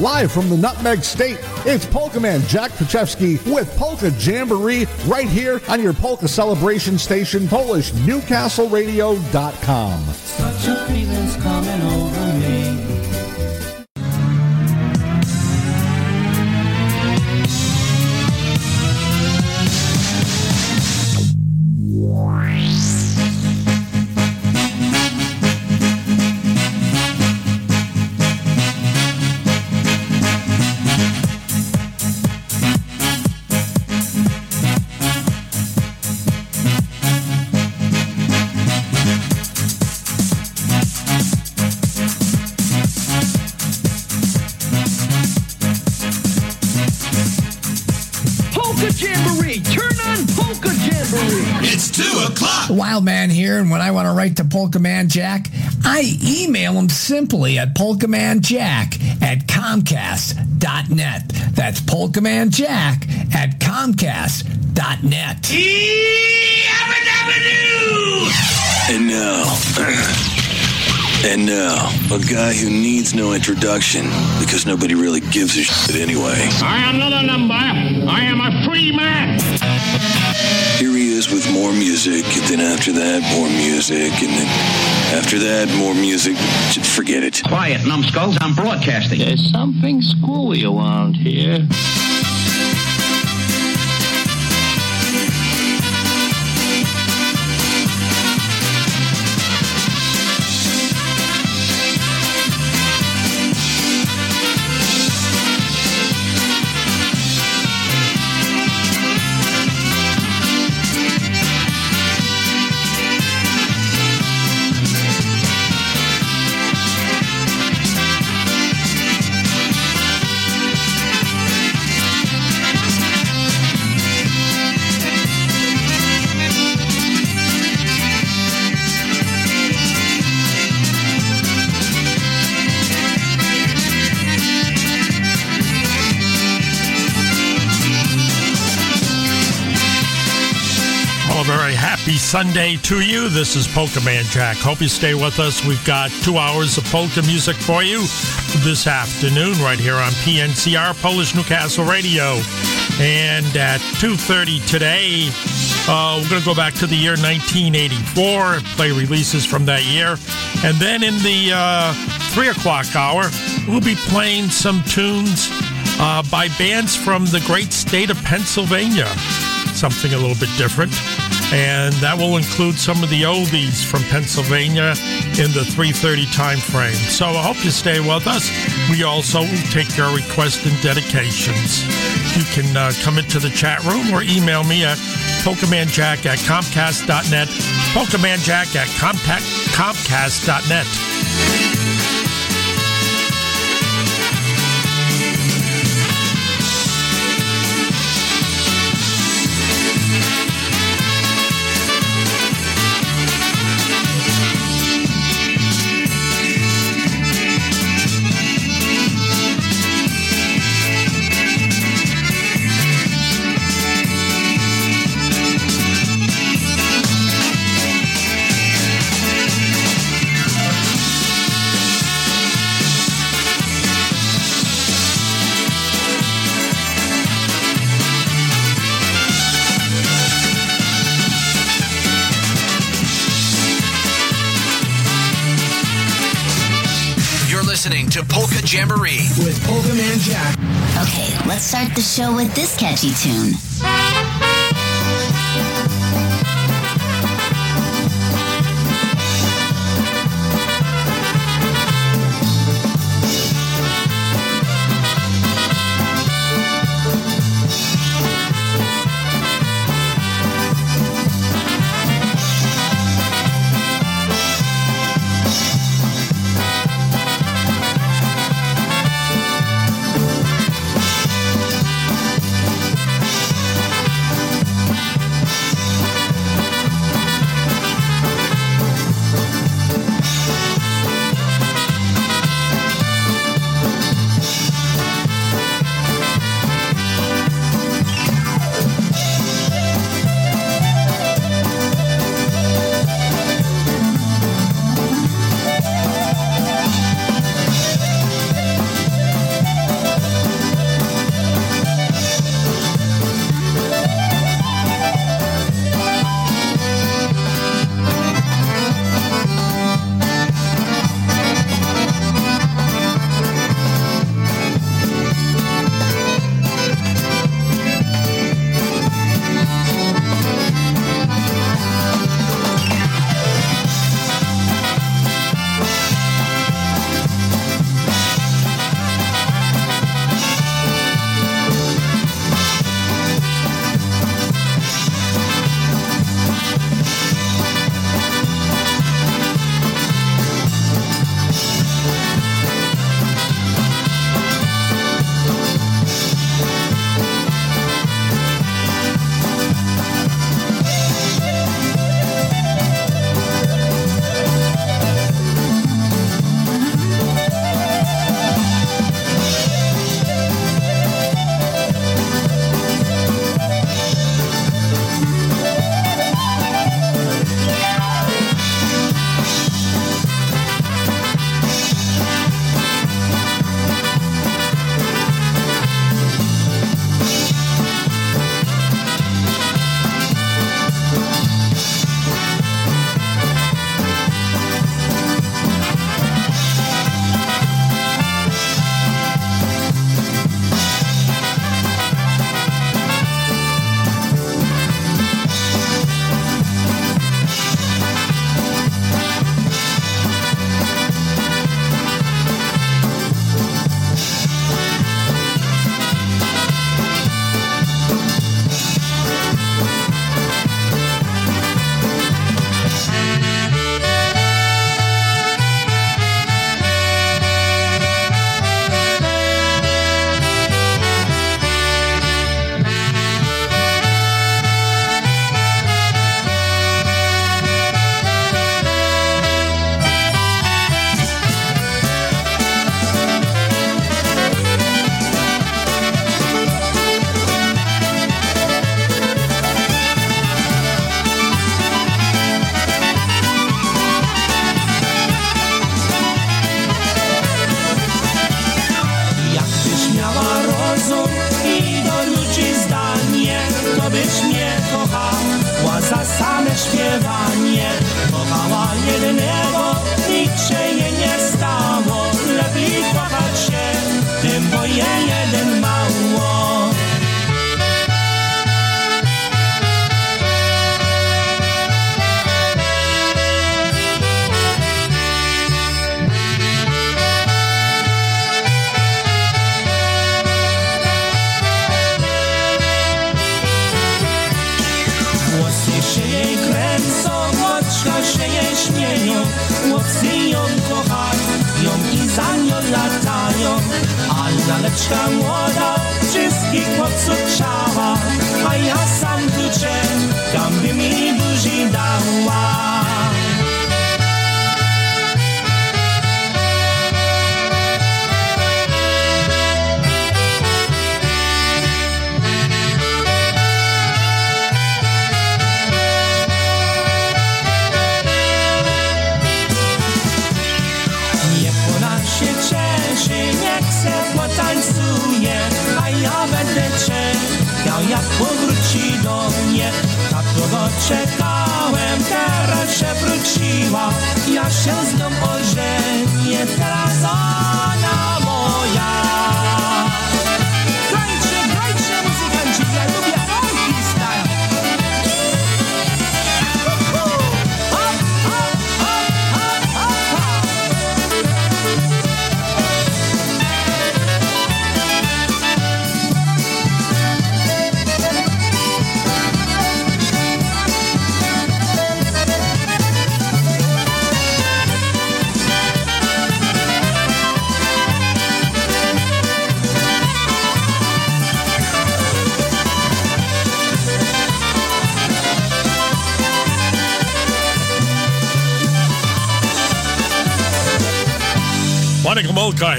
live from the Nutmeg State. It's Polka Man Jack Pachewski with Polka Jamboree right here on your Polka Celebration Station, PolishNewcastleRadio.com. Such a feeling's coming over me. Wild Man here, and when I want to write to Polka Man Jack, I email him simply at polkamanjack at comcast.net. That's polkamanjack at comcast.net. And now, and now, a guy who needs no introduction because nobody really gives a shit anyway. I am not a number. I am a free man. Here he is with more music, and then after that, more music, and then after that, more music. Just forget it. Quiet, numbskulls. I'm broadcasting. There's something screwy around here. Sunday to you. This is Polka Man Jack. Hope you stay with us. We've got two hours of polka music for you this afternoon right here on PNCR, Polish Newcastle Radio. And at 2.30 today, uh, we're going to go back to the year 1984 and play releases from that year. And then in the uh, 3 o'clock hour, we'll be playing some tunes uh, by bands from the great state of Pennsylvania something a little bit different. And that will include some of the oldies from Pennsylvania in the 3:30 time frame. So I hope you stay with us. We also take your requests and dedications. You can uh, come into the chat room or email me at polkamanjack at comcast.net, polkamanjack at comcast.net. to Polka Jamboree. With Polka Man Jack. Okay, let's start the show with this catchy tune.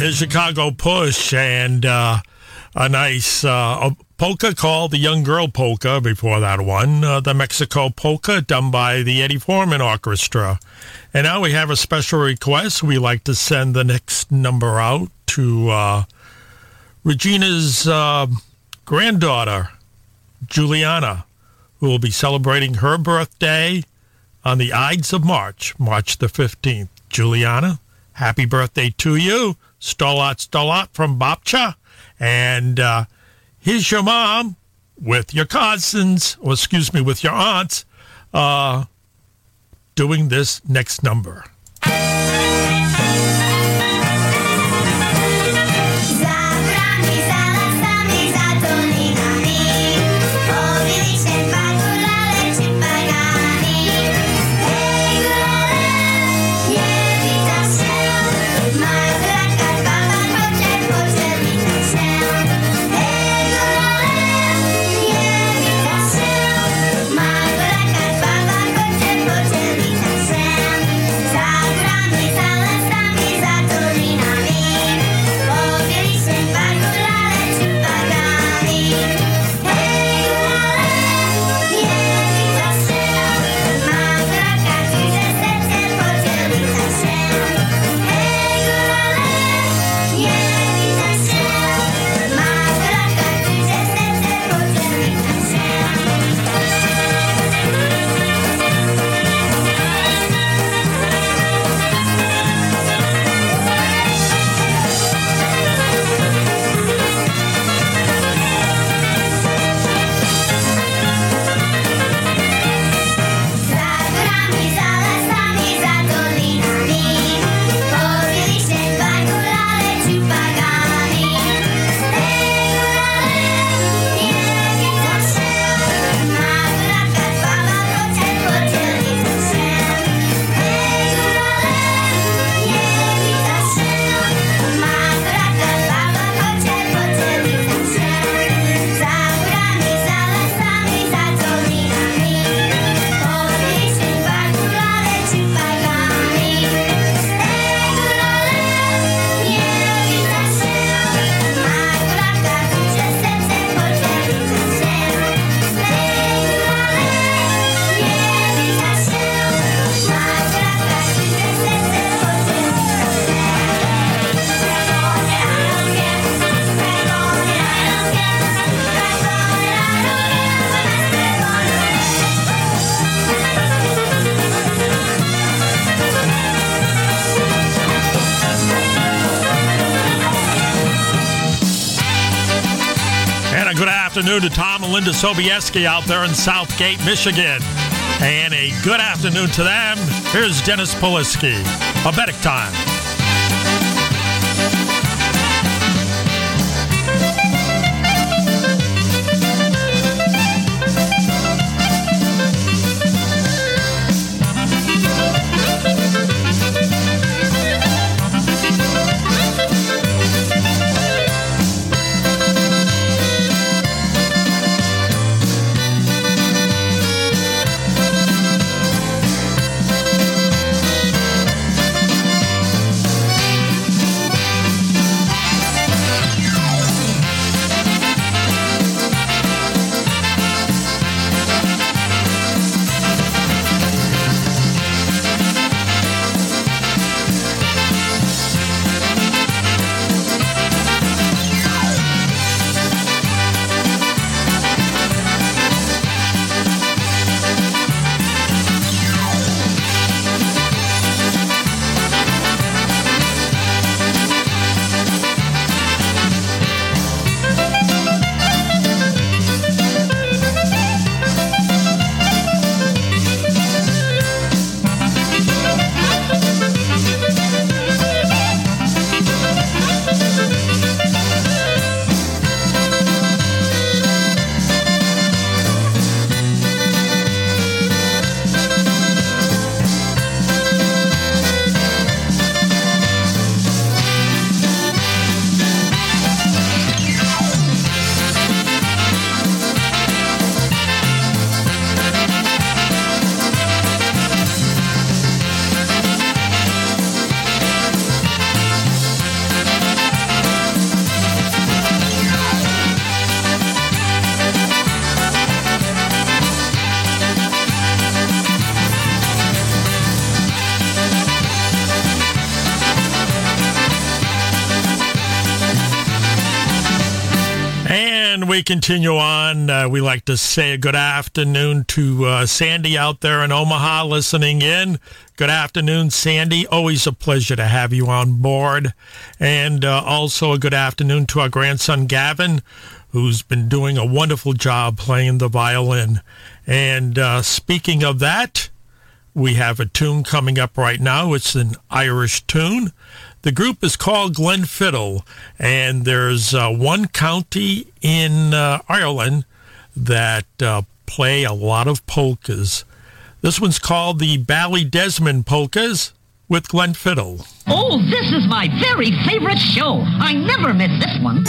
His Chicago push, and uh, a nice uh, a polka called the Young Girl Polka before that one, uh, the Mexico Polka done by the Eddie Forman Orchestra. And now we have a special request. We like to send the next number out to uh, Regina's uh, granddaughter, Juliana, who will be celebrating her birthday on the Ides of March, March the 15th. Juliana, happy birthday to you. Stolat Stolat from Babcha. And uh, here's your mom with your cousins, or excuse me, with your aunts, uh, doing this next number. Afternoon to Tom and Linda Sobieski out there in Southgate, Michigan. And a good afternoon to them. Here's Dennis Polisky. A Time. We continue on, uh, we like to say a good afternoon to uh, Sandy out there in Omaha listening in. Good afternoon, Sandy. Always a pleasure to have you on board. And uh, also a good afternoon to our grandson, Gavin, who's been doing a wonderful job playing the violin. And uh, speaking of that, we have a tune coming up right now. It's an Irish tune. The group is called Glenfiddle, and there's uh, one county in uh, Ireland that uh, play a lot of polkas. This one's called the Ballydesmond Polkas with Glenfiddle. Oh, this is my very favorite show. I never miss this one.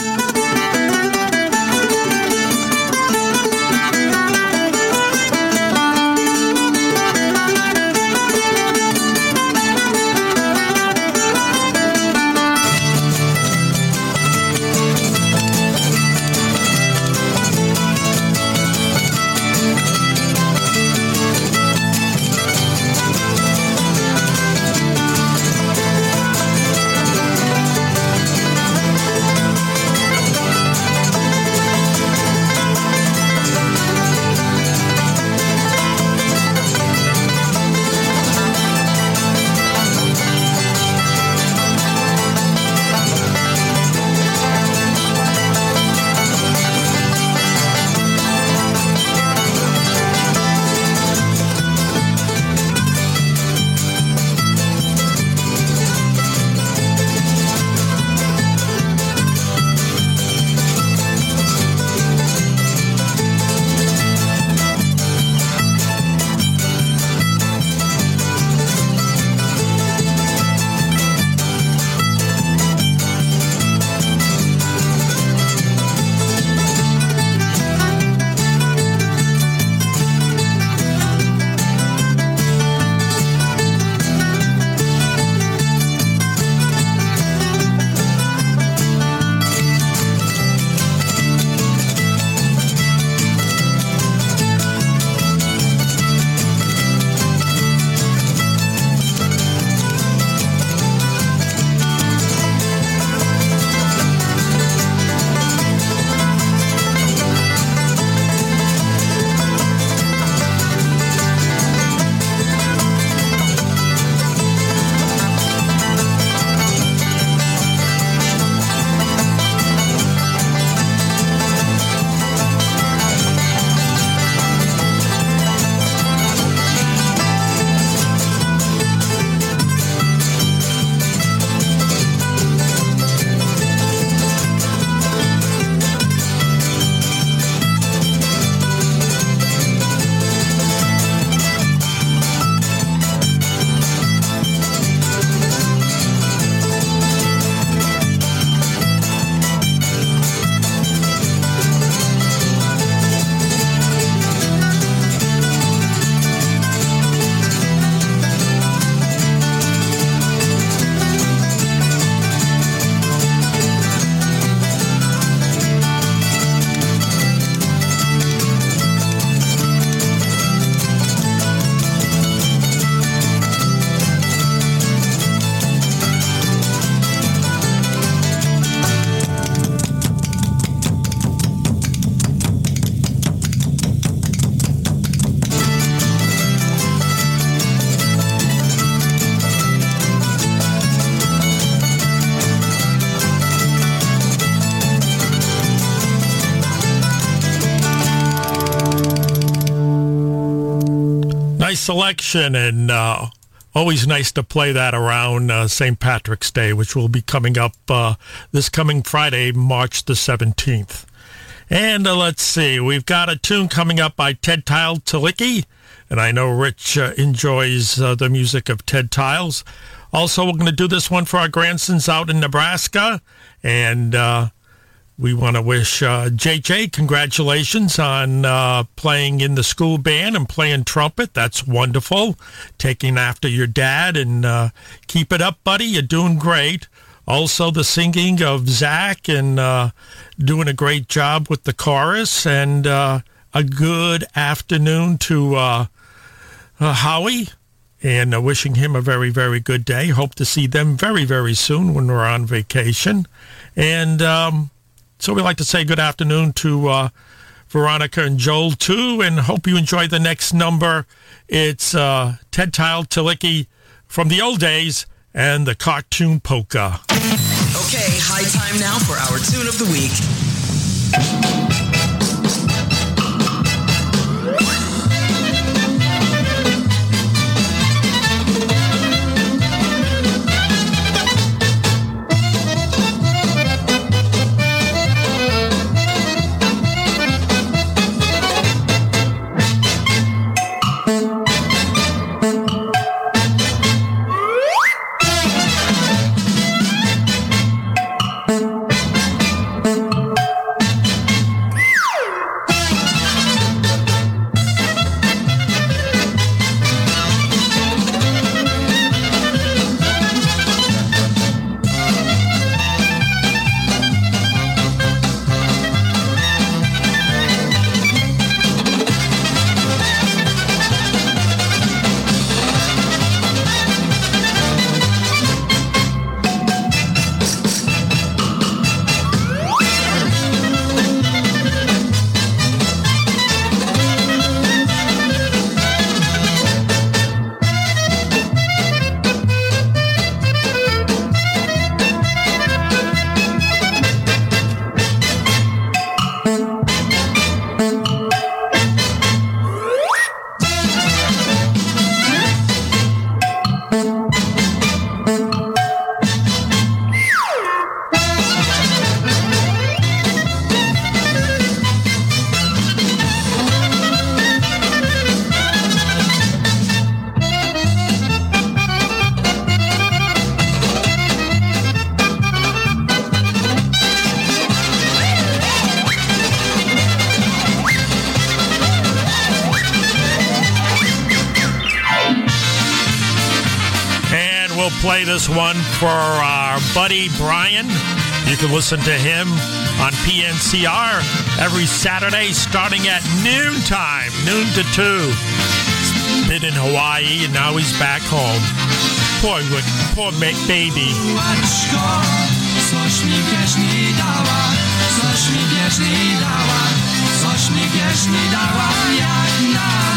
Selection, and uh, always nice to play that around uh, St. Patrick's Day, which will be coming up uh, this coming Friday, March the 17th. And uh, let's see, we've got a tune coming up by Ted Tile Talicki, and I know Rich uh, enjoys the music of Ted Tiles. Also, we're going to do this one for our grandsons out in Nebraska, and we want to wish uh, JJ congratulations on uh, playing in the school band and playing trumpet. That's wonderful. Taking after your dad and uh, keep it up, buddy. You're doing great. Also, the singing of Zach and uh, doing a great job with the chorus. And uh, a good afternoon to uh, Howie and wishing him a very, very good day. Hope to see them very, very soon when we're on vacation. And um, So we'd like to say good afternoon to uh, Veronica and Joel too, and hope you enjoy the next number. It's uh, Ted Tile Tilicki from the old days and the cartoon polka. Okay, high time now for our tune of the week. For our buddy Brian. You can listen to him on PNCR every Saturday starting at noon time, noon to 2. He's been in Hawaii and now he's back home. Poor, poor baby. Coś mi mi wierzchni dała, coś mi wierzchni dała, jak napój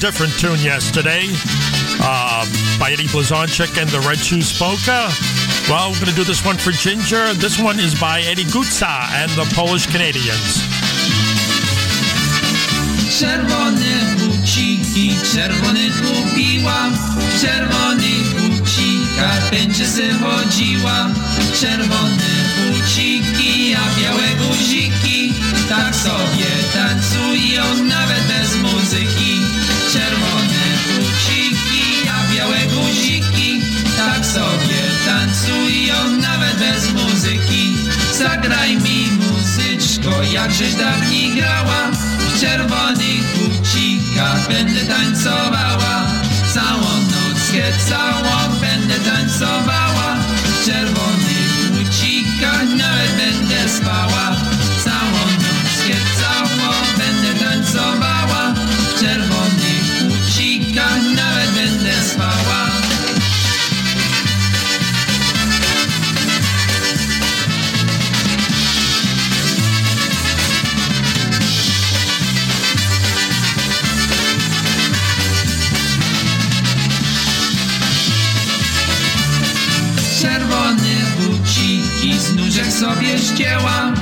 different tune yesterday uh, by Eddie Blazonczyk and the Red Shoes Polka. Well, we're going to do this one for Ginger. This one is by Eddie Guca and the Polish Canadians. Czerwone buciki, czerwony kupiła W czerwonych bucikach będzie se chodziła Czerwone buciki, a białe guziki Tak sobie tańcują nawet bez muzyki Czerwone buciki, a białe guziki. Tak sobie tańcują nawet bez muzyki. Zagraj mi muzyczko, jakżeś dawniej grała. W czerwonych bucikach będę tańcowała. Całą nockę, całą będę tańcowała. W czerwonych bucikach nawet będę spała nóżek sobie ścięła.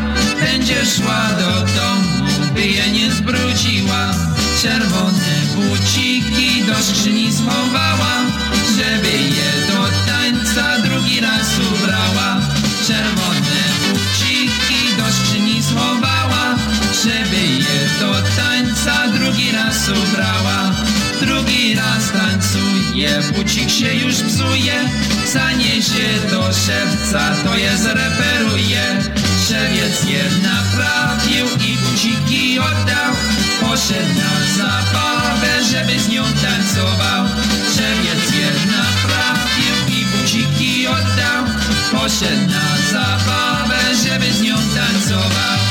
Będzie szła do domu, by je nie zbrudziła. Czerwone buciki do skrzyni schowała Żeby je do tańca drugi raz ubrała. Czerwone buciki do skrzyni schowała Żeby je do tańca drugi raz ubrała. Drugi raz tańcuje, bucik się już psuje Zaniesie do szewca, to je zreperuje. Szewiec je naprawił i buciki oddał. Poszedł na zabawę, żeby z nią tańcował Szewiec je naprawił i buciki oddał. Poszedł na zabawę, żeby z nią tańcował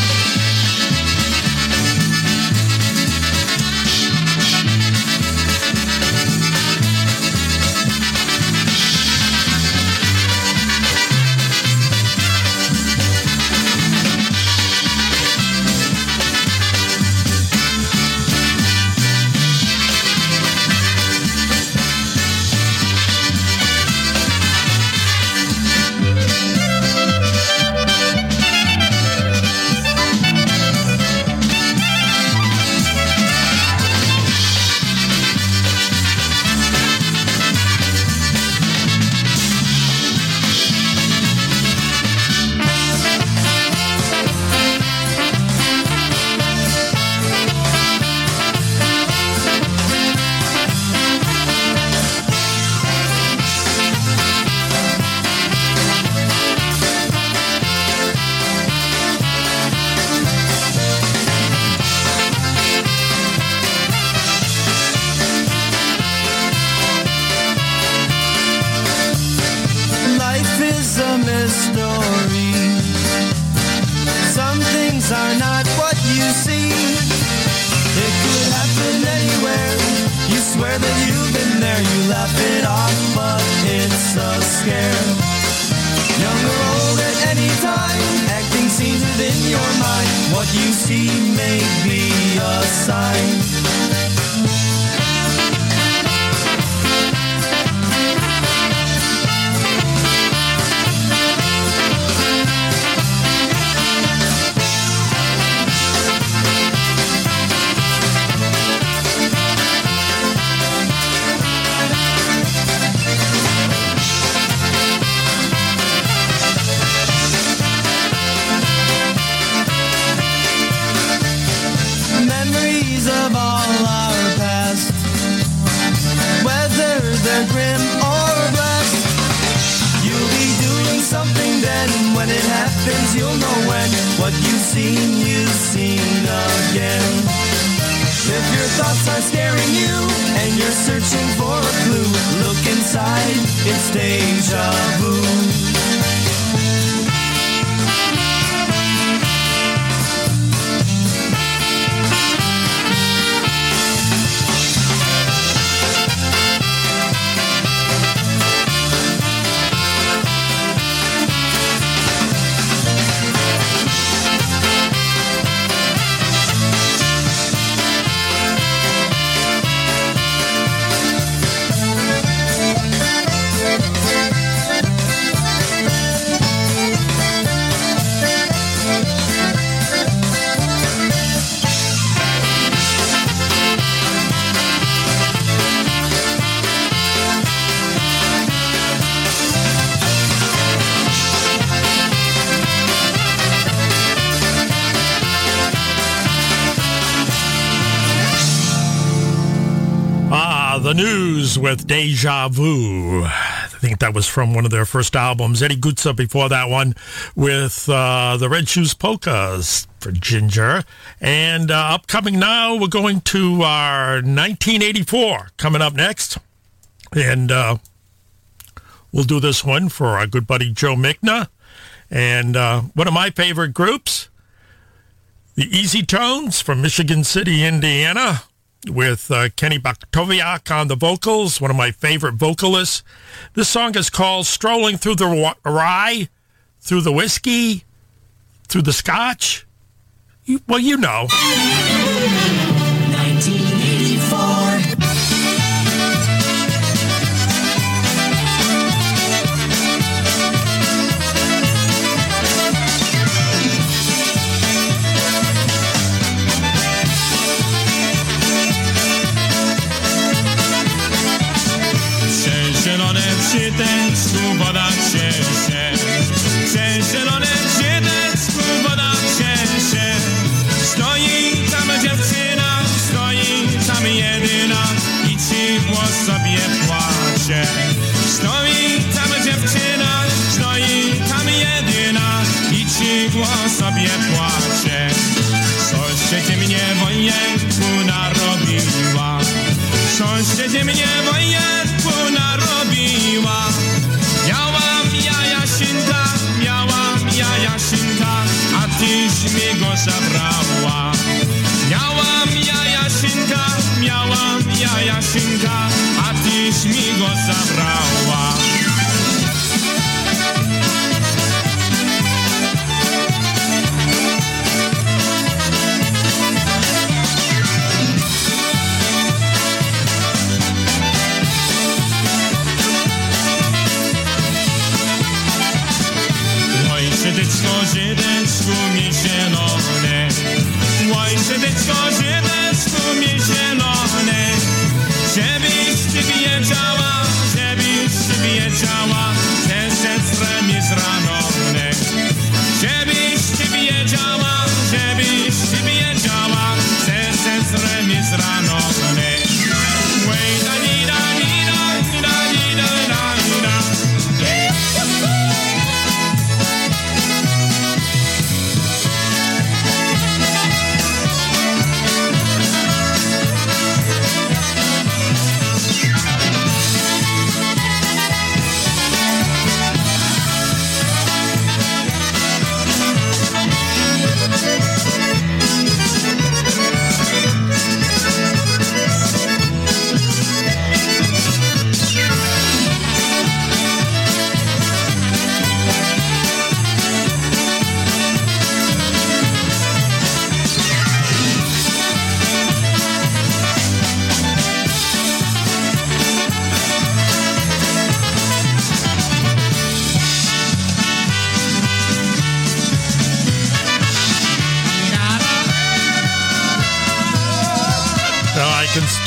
with Deja Vu. I think that was from one of their first albums. Eddie Guca before that one with uh, the Red Shoes Polkas for Ginger. And uh, upcoming now, we're going to our 1984 coming up next. And uh, we'll do this one for our good buddy Joe Mickna. And uh, one of my favorite groups, the Easy Tones from Michigan City, Indiana with uh, Kenny Baktoviak on the vocals, one of my favorite vocalists. This song is called Strolling Through the Rye, Through the Whiskey, Through the Scotch. You, well, you know. 1984. czy ten swoboda cieszy się. Oj, żydeczko, żydeczku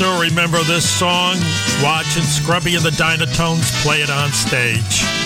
still remember this song watching Scrubby and the Dynatones play it on stage.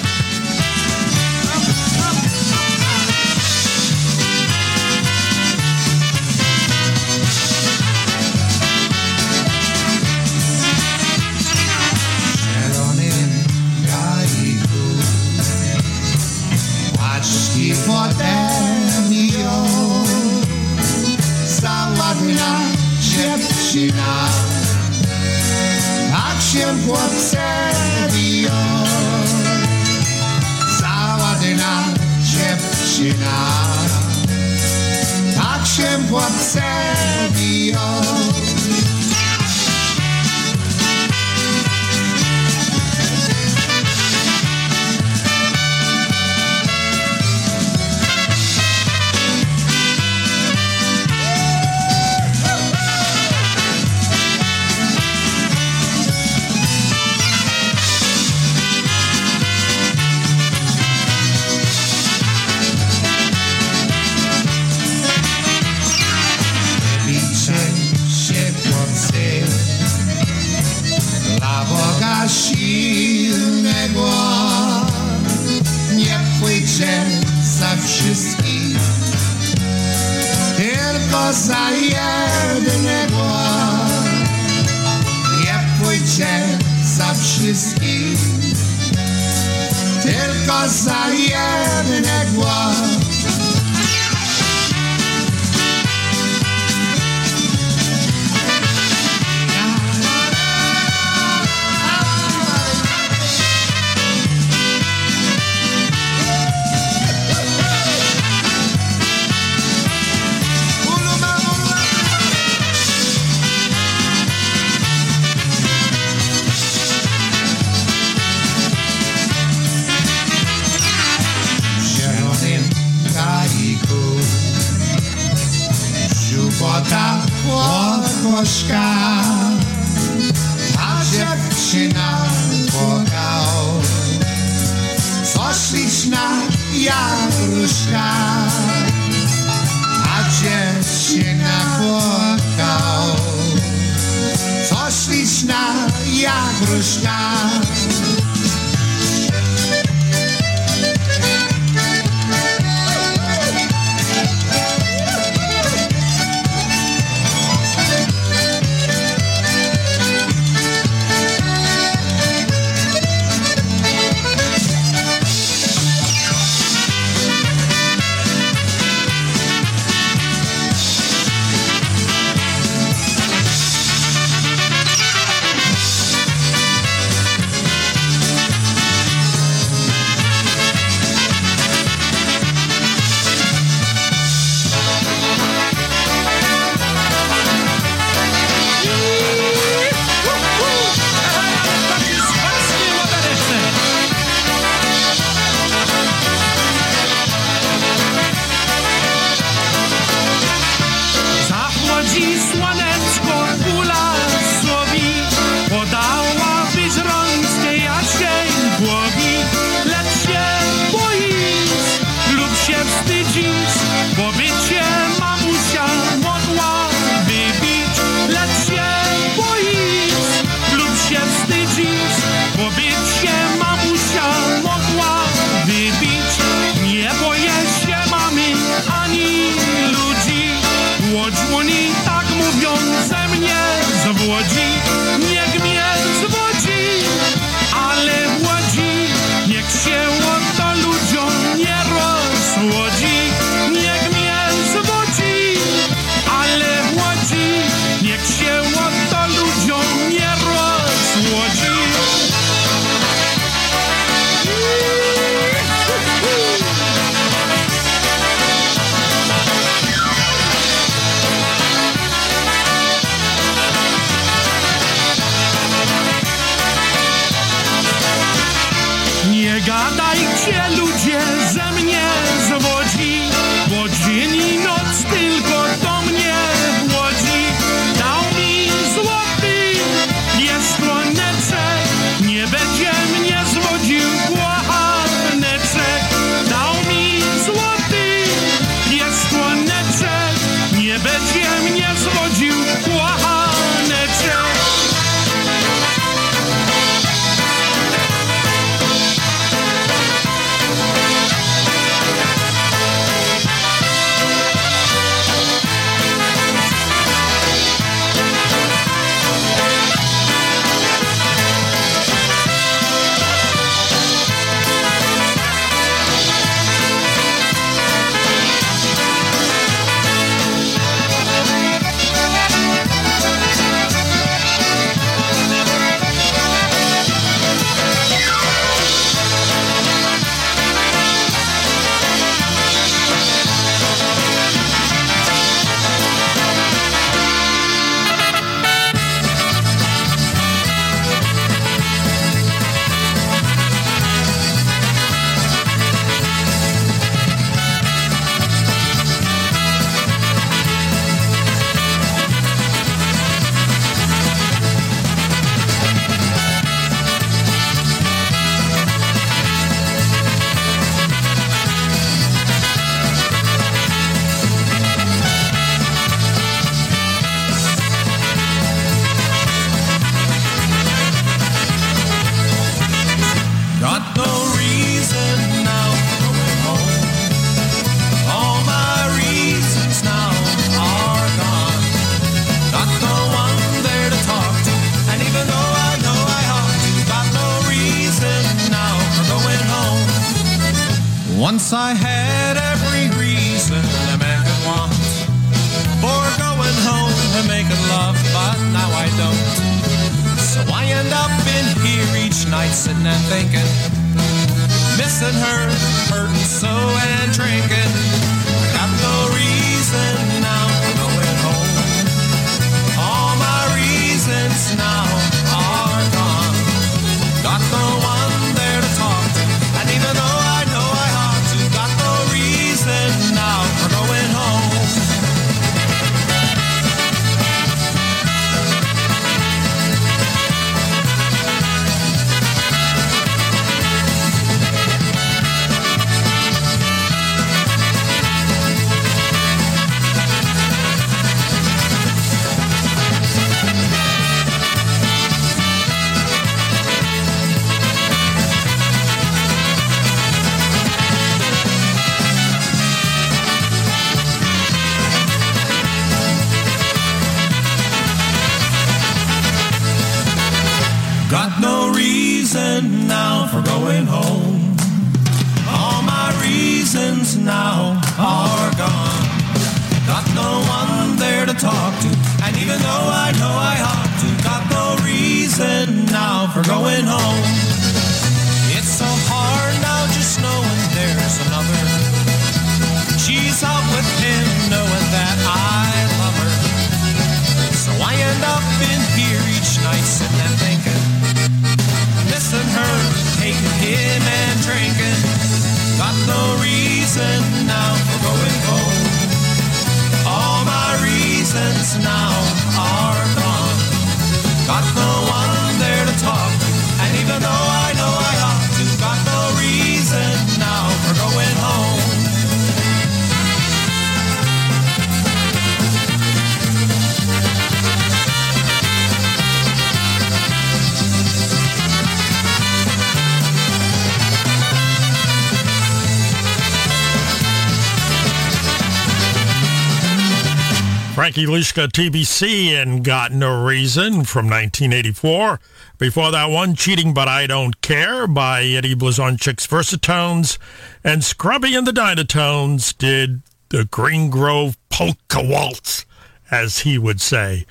Jackie TBC and Got No Reason from 1984. Before that one, Cheating But I Don't Care by Eddie Blazonczyk's Versatones. And Scrubby and the Dynatones did the Green Grove Polka Waltz, as he would say.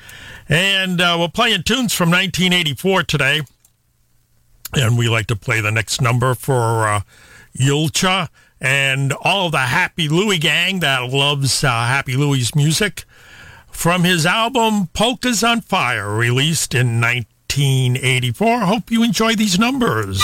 And uh, we're playing tunes from 1984 today. And we like to play the next number for uh, Julcia and all of the Happy Louie gang that loves uh, Happy Louie's music from his album Polkas on Fire, released in 1984. Hope you enjoy these numbers.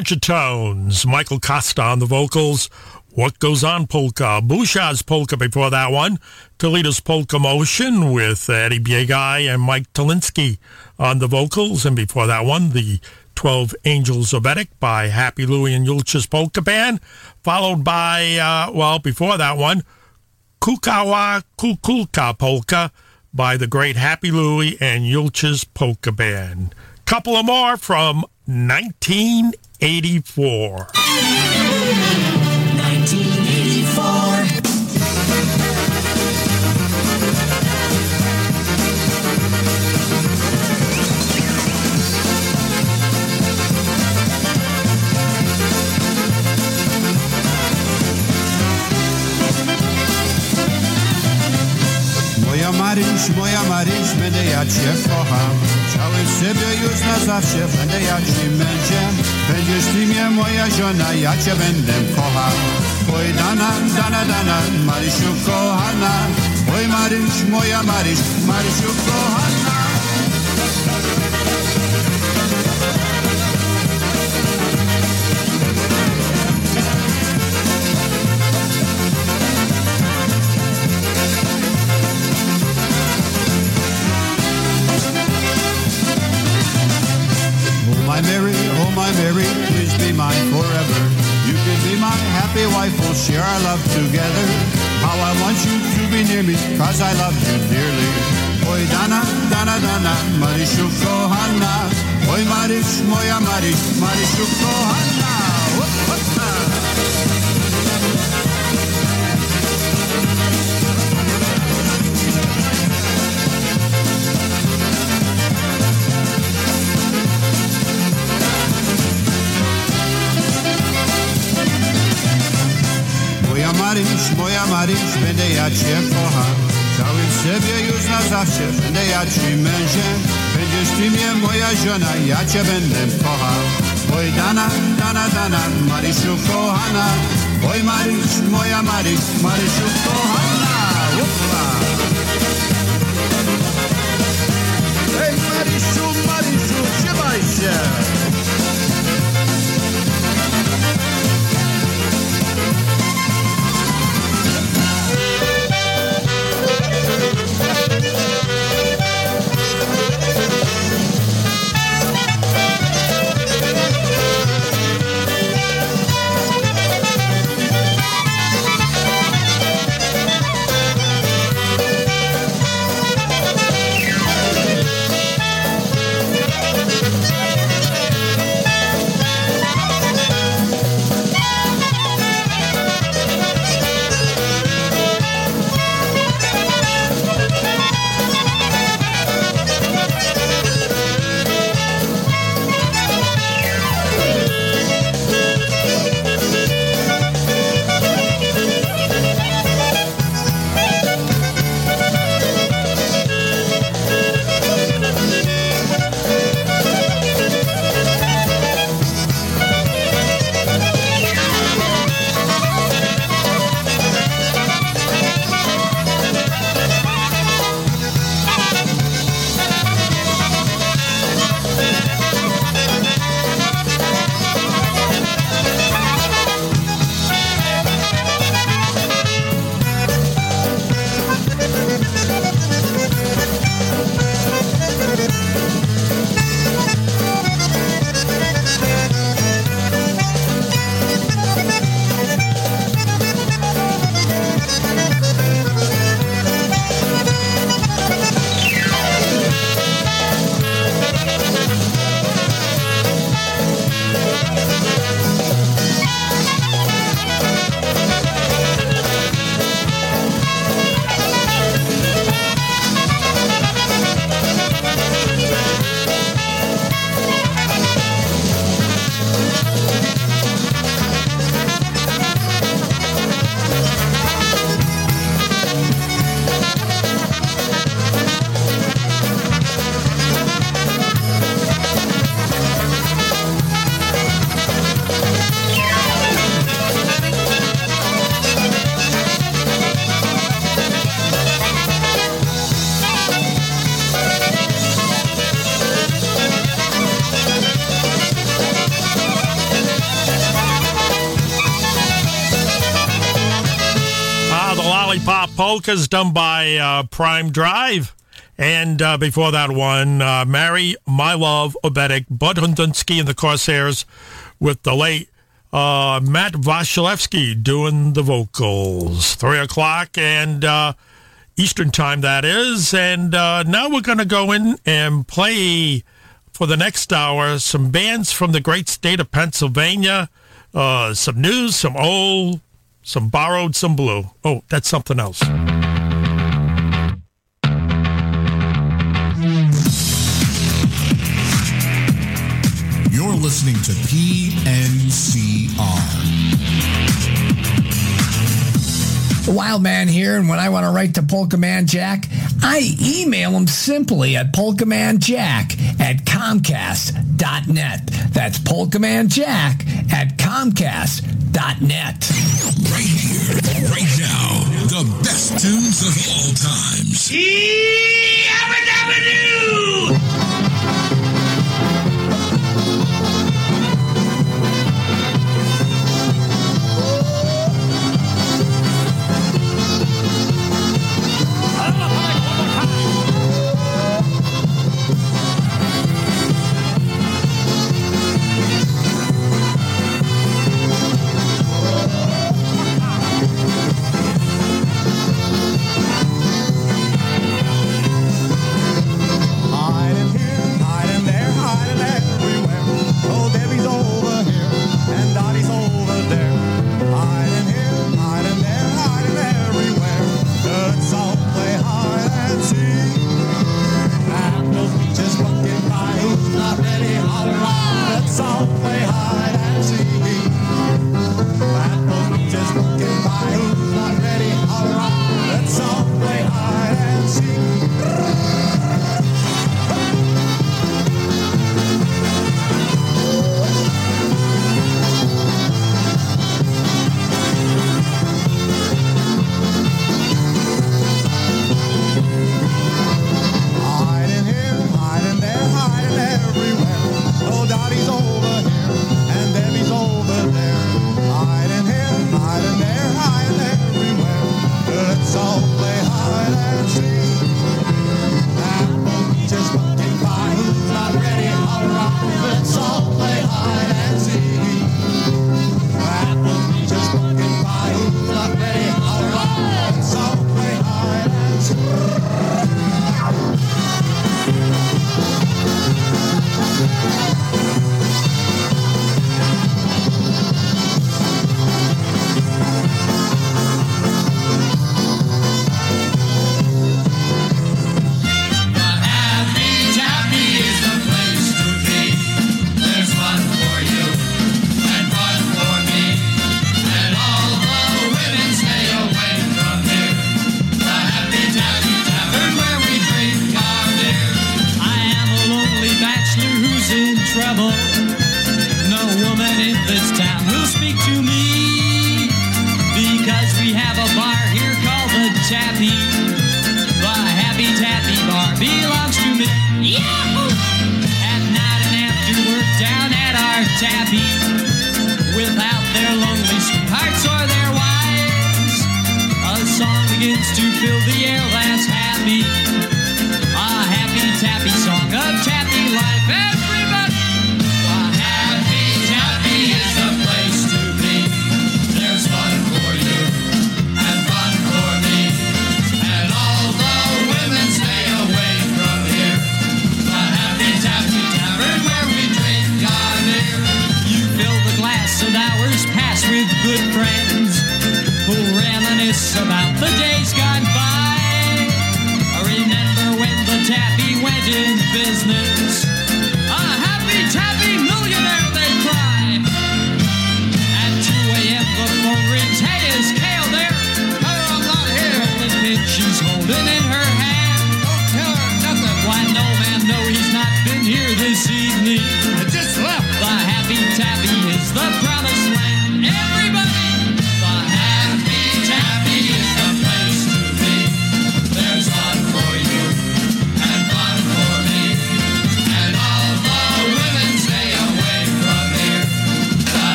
Magitones. Michael Costa on the vocals. What Goes On Polka. Bouchard's Polka before that one. Toledo's Polka Motion with Eddie Biegai and Mike Tolinsky on the vocals. And before that one, the 12 Angels of Edik by Happy Louie and Yulch's Polka Band. Followed by, uh, well, before that one, Kukawa Kukulka Polka by the great Happy Louie and Yulch's Polka Band. Couple of more from 1984. 1984. Maryś, moja Maryś, będę ja Cię kochał. Cały w sobie już na zawsze, będę ja Ci mężem. Będziesz Ty mnie moja żona, ja Cię będę kochał. Oj dana, dana, dana, Marysiu kochana. Oj Maryś, moja Maryś, Marysiu kochana. Mary, please be mine forever. You can be my happy wife, we'll share our love together. How I want you to be near me, cause I love you dearly. Oj dana, dana, dana, Marysiu kochana. Oj Maryś, moja Maryś, Marysiu kochana. Maryś, moja Maryś, będę ja Cię kochał. Cały w sobie już na zawsze, będę ja Ci mężem. Będziesz Ty mnie moja żona, ja Cię będę kochał. Oj dana, dana, dana, Marysiu kochana. Oj Maryś, moja Maryś, Marysiu kochana. Upa. Hej Marysiu, Marysiu, trzymaj się. polkas done by uh, Prime Drive. And uh, before that one, uh, Marry My Love, Obetic, Bud Hundenski and the Corsairs with the late uh, Matt Vasilevsky doing the vocals. Three o'clock and uh, Eastern time, that is. And uh, now we're going to go in and play for the next hour some bands from the great state of Pennsylvania, uh, some news, some old some borrowed, some blue. Oh, that's something else. You're listening to PNCR the wild man here, and when I want to write to Polka Man Jack, I email him simply at polkamanjack at comcast.net. That's polkamanjack at comcast.net. Right here, right now, the best tunes of all times. E-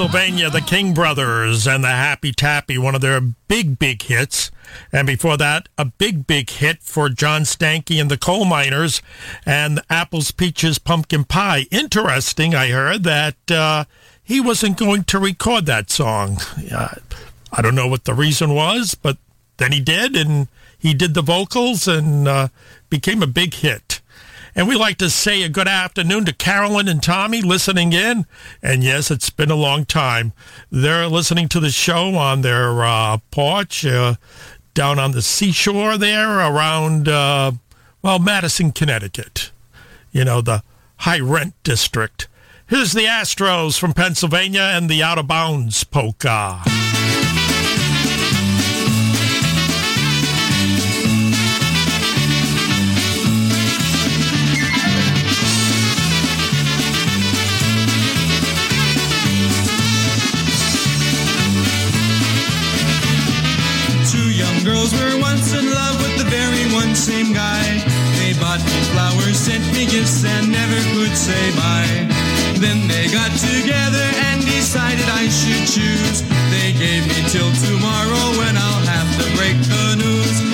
Pennsylvania, the King Brothers and the Happy Tappy, one of their big, big hits. And before that, a big, big hit for John Stanky and the Coal Miners and Apples, Peaches, Pumpkin Pie. Interesting, I heard that uh, he wasn't going to record that song. Uh, I don't know what the reason was, but then he did, and he did the vocals and uh, became a big hit. And we like to say a good afternoon to Carolyn and Tommy listening in. And yes, it's been a long time. They're listening to the show on their uh, porch uh, down on the seashore there around, uh, well, Madison, Connecticut, you know, the high rent district. Here's the Astros from Pennsylvania and the Out of Bounds Polka. sent me gifts and never could say bye. Then they got together and decided I should choose. They gave me till tomorrow when I'll have to break the news.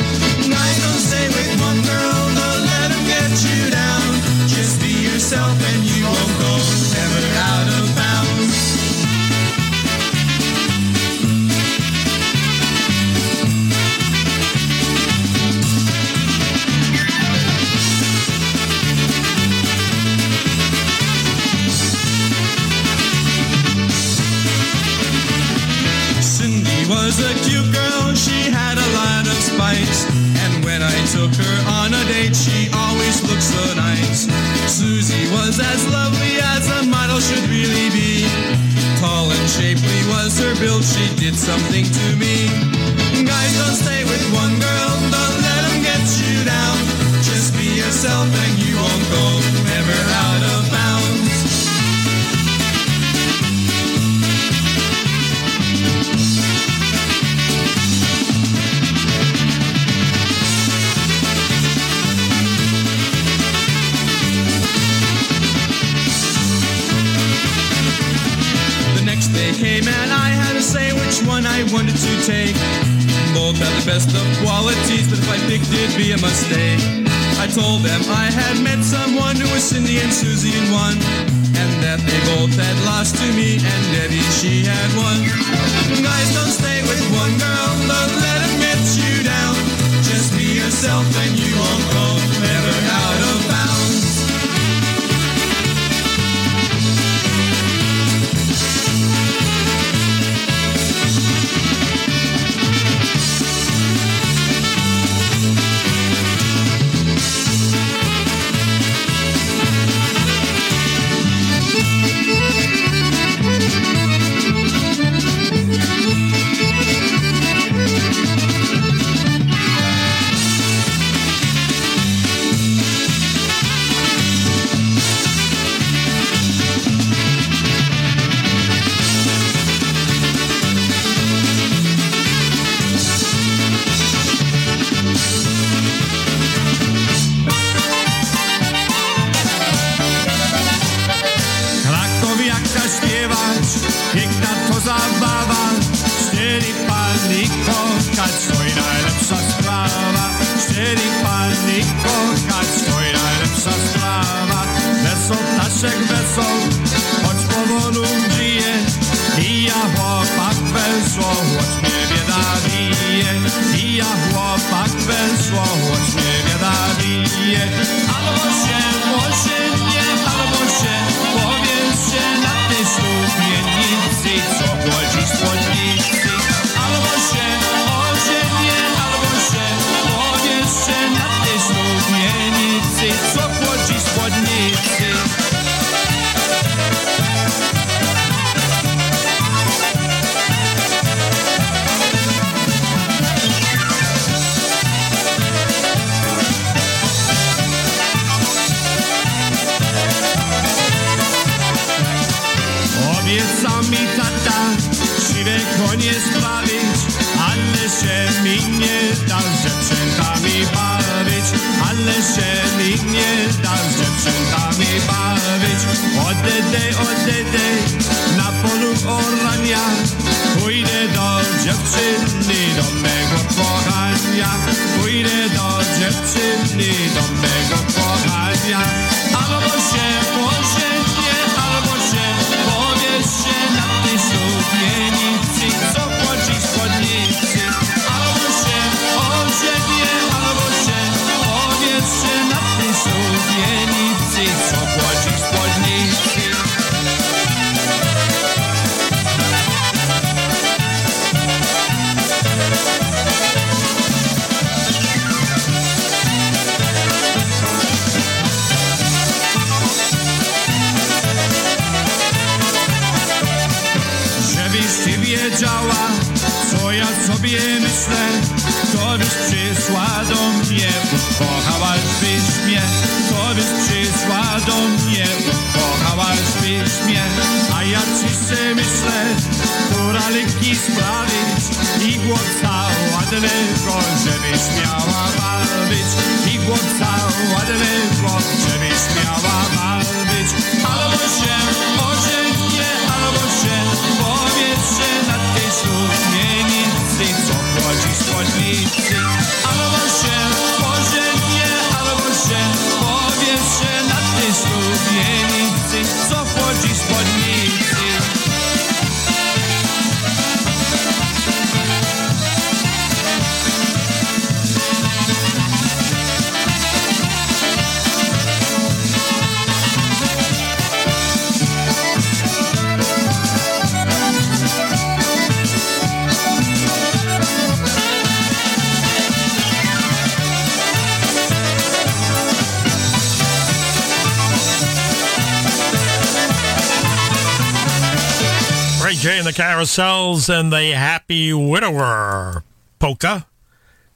The and the Happy Widower polka.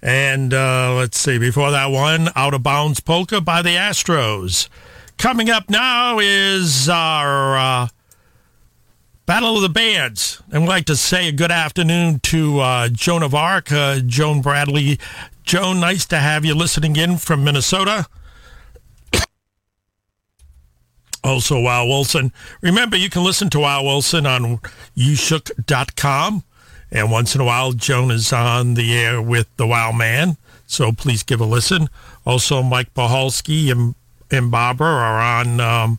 And uh, let's see, before that one, Out of Bounds polka by the Astros. Coming up now is our uh, Battle of the Bands. And we'd like to say a good afternoon to uh, Joan of Arc, uh, Joan Bradley. Joan, nice to have you listening in from Minnesota. Also, Wow Wilson. Remember, you can listen to Wow Wilson on youshook.com. And once in a while, Joan is on the air with the Wow Man. So please give a listen. Also, Mike Pahalski and, and Barbara are on um,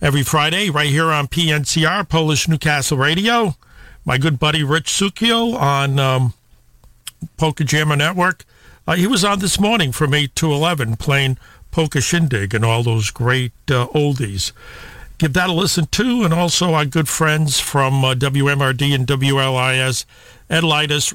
every Friday right here on PNCR, Polish Newcastle Radio. My good buddy Rich Sukio on um, Polka Jammer Network. Uh, he was on this morning from 8 to 11 playing Polka Shindig and all those great uh, oldies. Give that a listen too, and also our good friends from uh, WMRD and WLIS, Ed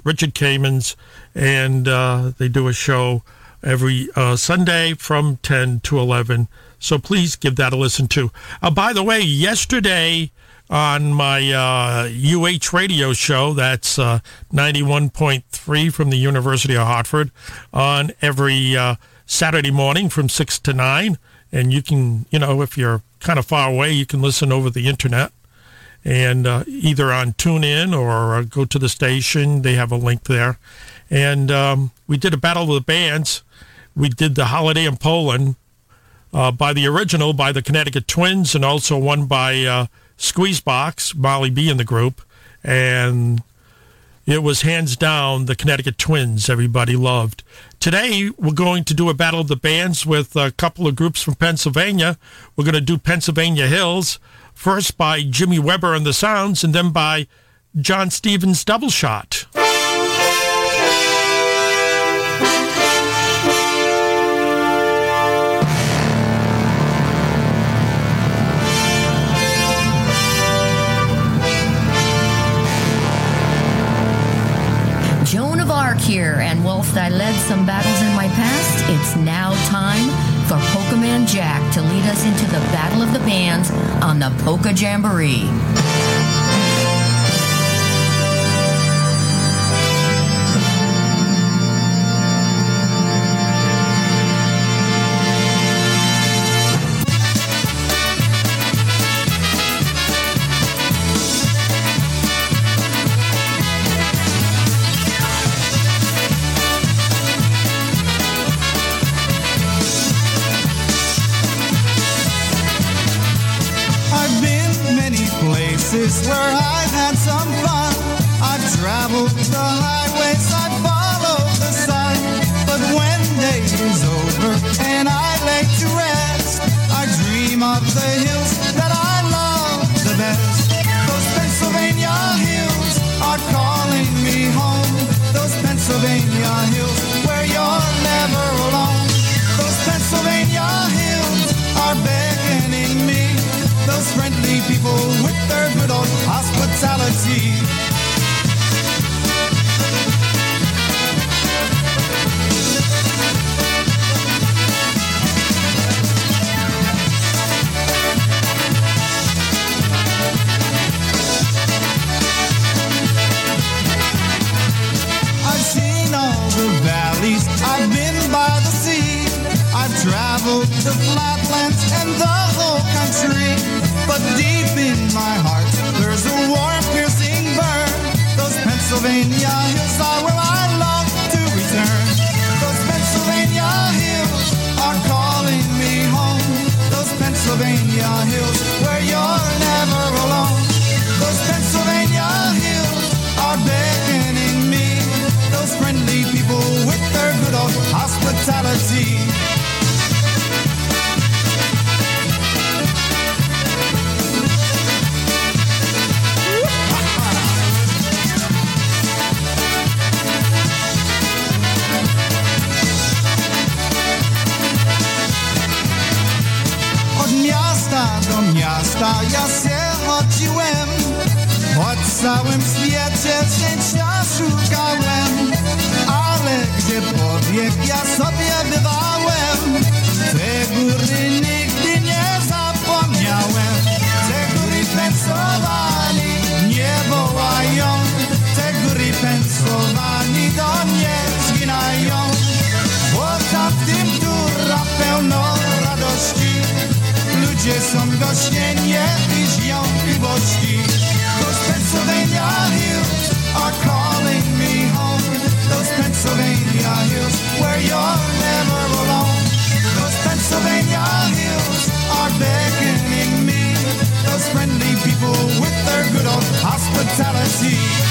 Richard Kamens, and uh, they do a show every uh, Sunday from 10 to 11. So please give that a listen too. Uh, by the way, yesterday on my uh, UH radio show, that's uh, 91.3 from the University of Hartford, on every uh, Saturday morning from 6 to 9. And you can, you know, if you're kind of far away, you can listen over the internet and uh, either on TuneIn or uh, go to the station. They have a link there. And um, we did a battle of the bands. We did the Holiday in Poland uh, by the original, by the Connecticut Twins, and also one by uh, Squeezebox, Molly B in the group. And It was hands down the Connecticut Twins everybody loved. Today, we're going to do a battle of the bands with a couple of groups from Pennsylvania. We're going to do Pennsylvania Hills, first by Jimmy Weber and the Sounds, and then by John Stevens Double Shot. I led some battles in my past, it's now time for Polka Man Jack to lead us into the Battle of the Bands on the Polka Jamboree. Where I've had some fun. I've traveled the highways, I follow the sun. But when day is over and I lay to rest, I dream of the hills hospitality. I've seen all the valleys, I've been by the sea. I've traveled the flatlands and the whole country. But deep in my heart, Pennsylvania hills are where I long to return. Those Pennsylvania hills are calling me home. Those Pennsylvania hills where you're never alone. Those Pennsylvania hills are beckoning me. Those friendly people with their good old hospitality. Ja się chodziłem Po całym świecie szczęścia szukałem. Ale gdzie powiek ja sobie Są i Those Pennsylvania hills are calling me home. Those Pennsylvania hills where you're never alone. Those Pennsylvania hills are beckoning me. Those friendly people with their good old hospitality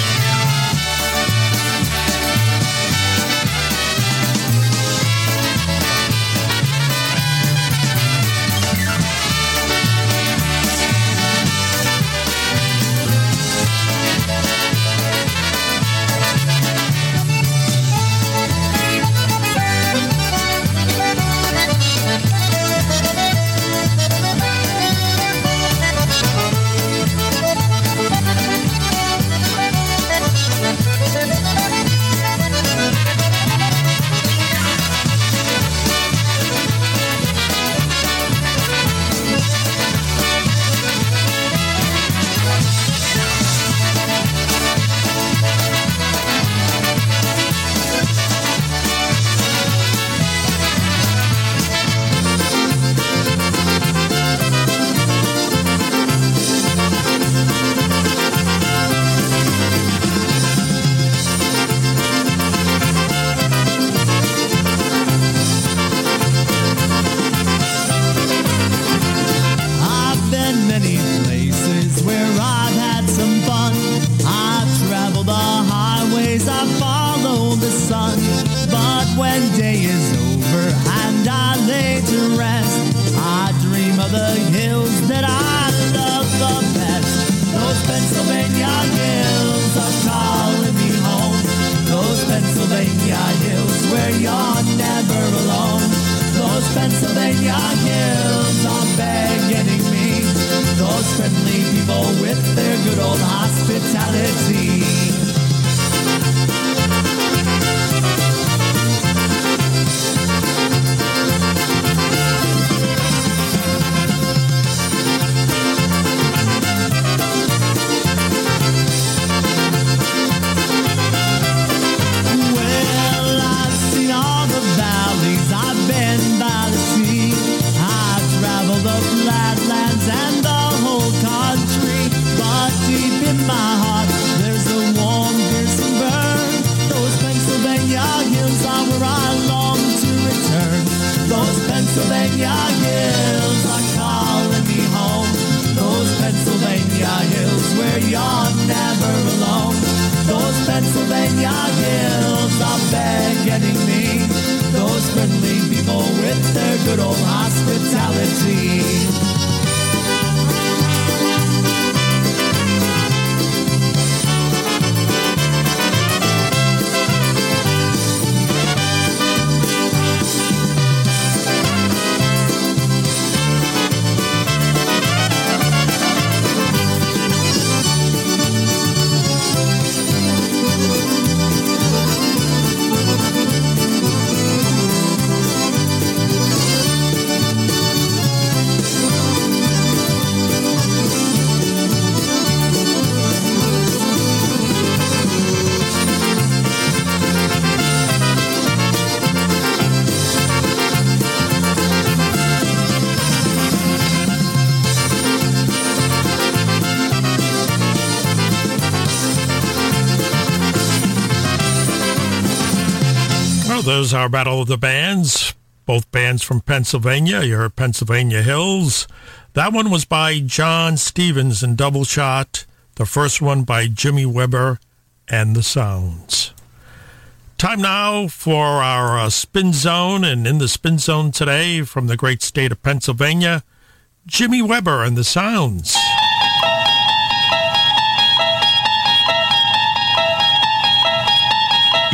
those are Battle of the Bands, both bands from Pennsylvania. You heard Pennsylvania Hills. That one was by John Stevens and Double Shot. The first one by Jimmy Weber and the Sounds. Time now for our uh, spin zone, and in the spin zone today from the great state of Pennsylvania, Jimmy Weber and the Sounds.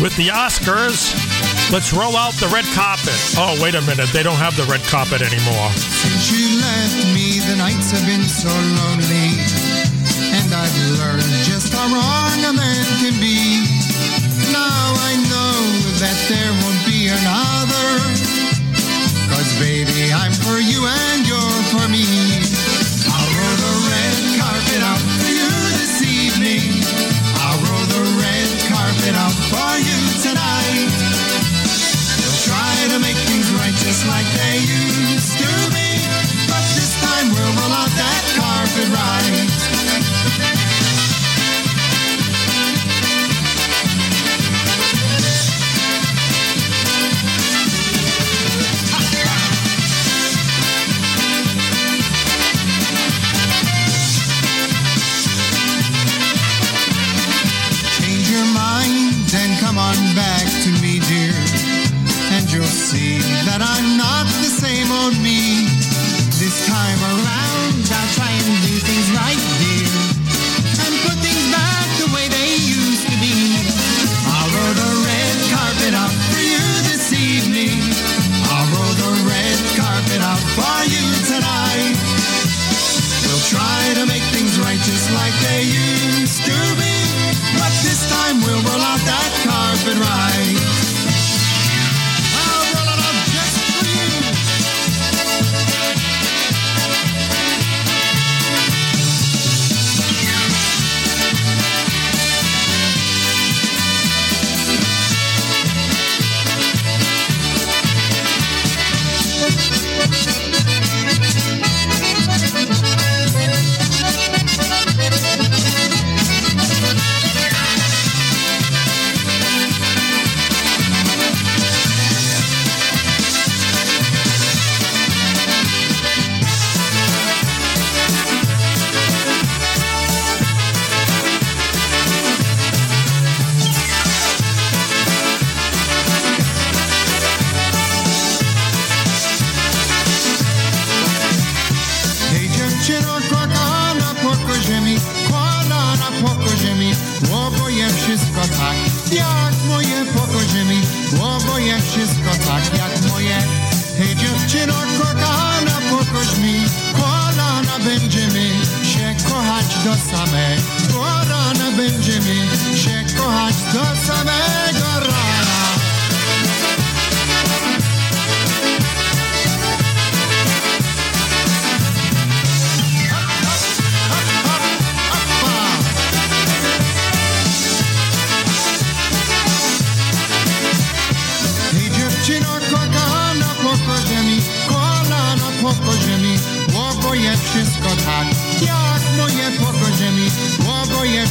With the Oscars, let's roll out the red carpet. Oh, wait a minute. They don't have the red carpet anymore. Since you left me, the nights have been so lonely. And I've learned just how wrong a man can be. Now I know that there won't be another. Cause baby, I'm for you and you're for me. I'll roll the red carpet out carpet out for you tonight. We'll try to make things right just like they used to be. But this time we'll roll out that carpet right. On back to me, dear. And you'll see that I'm not the same old me. Jak moje, pokaże mi, oboje wszystko tak, jak moje. Hej dziewczyno, kochana, pokaż mi, kolana, będziemy się kochać do samego rana, będziemy się kochać do samego rana.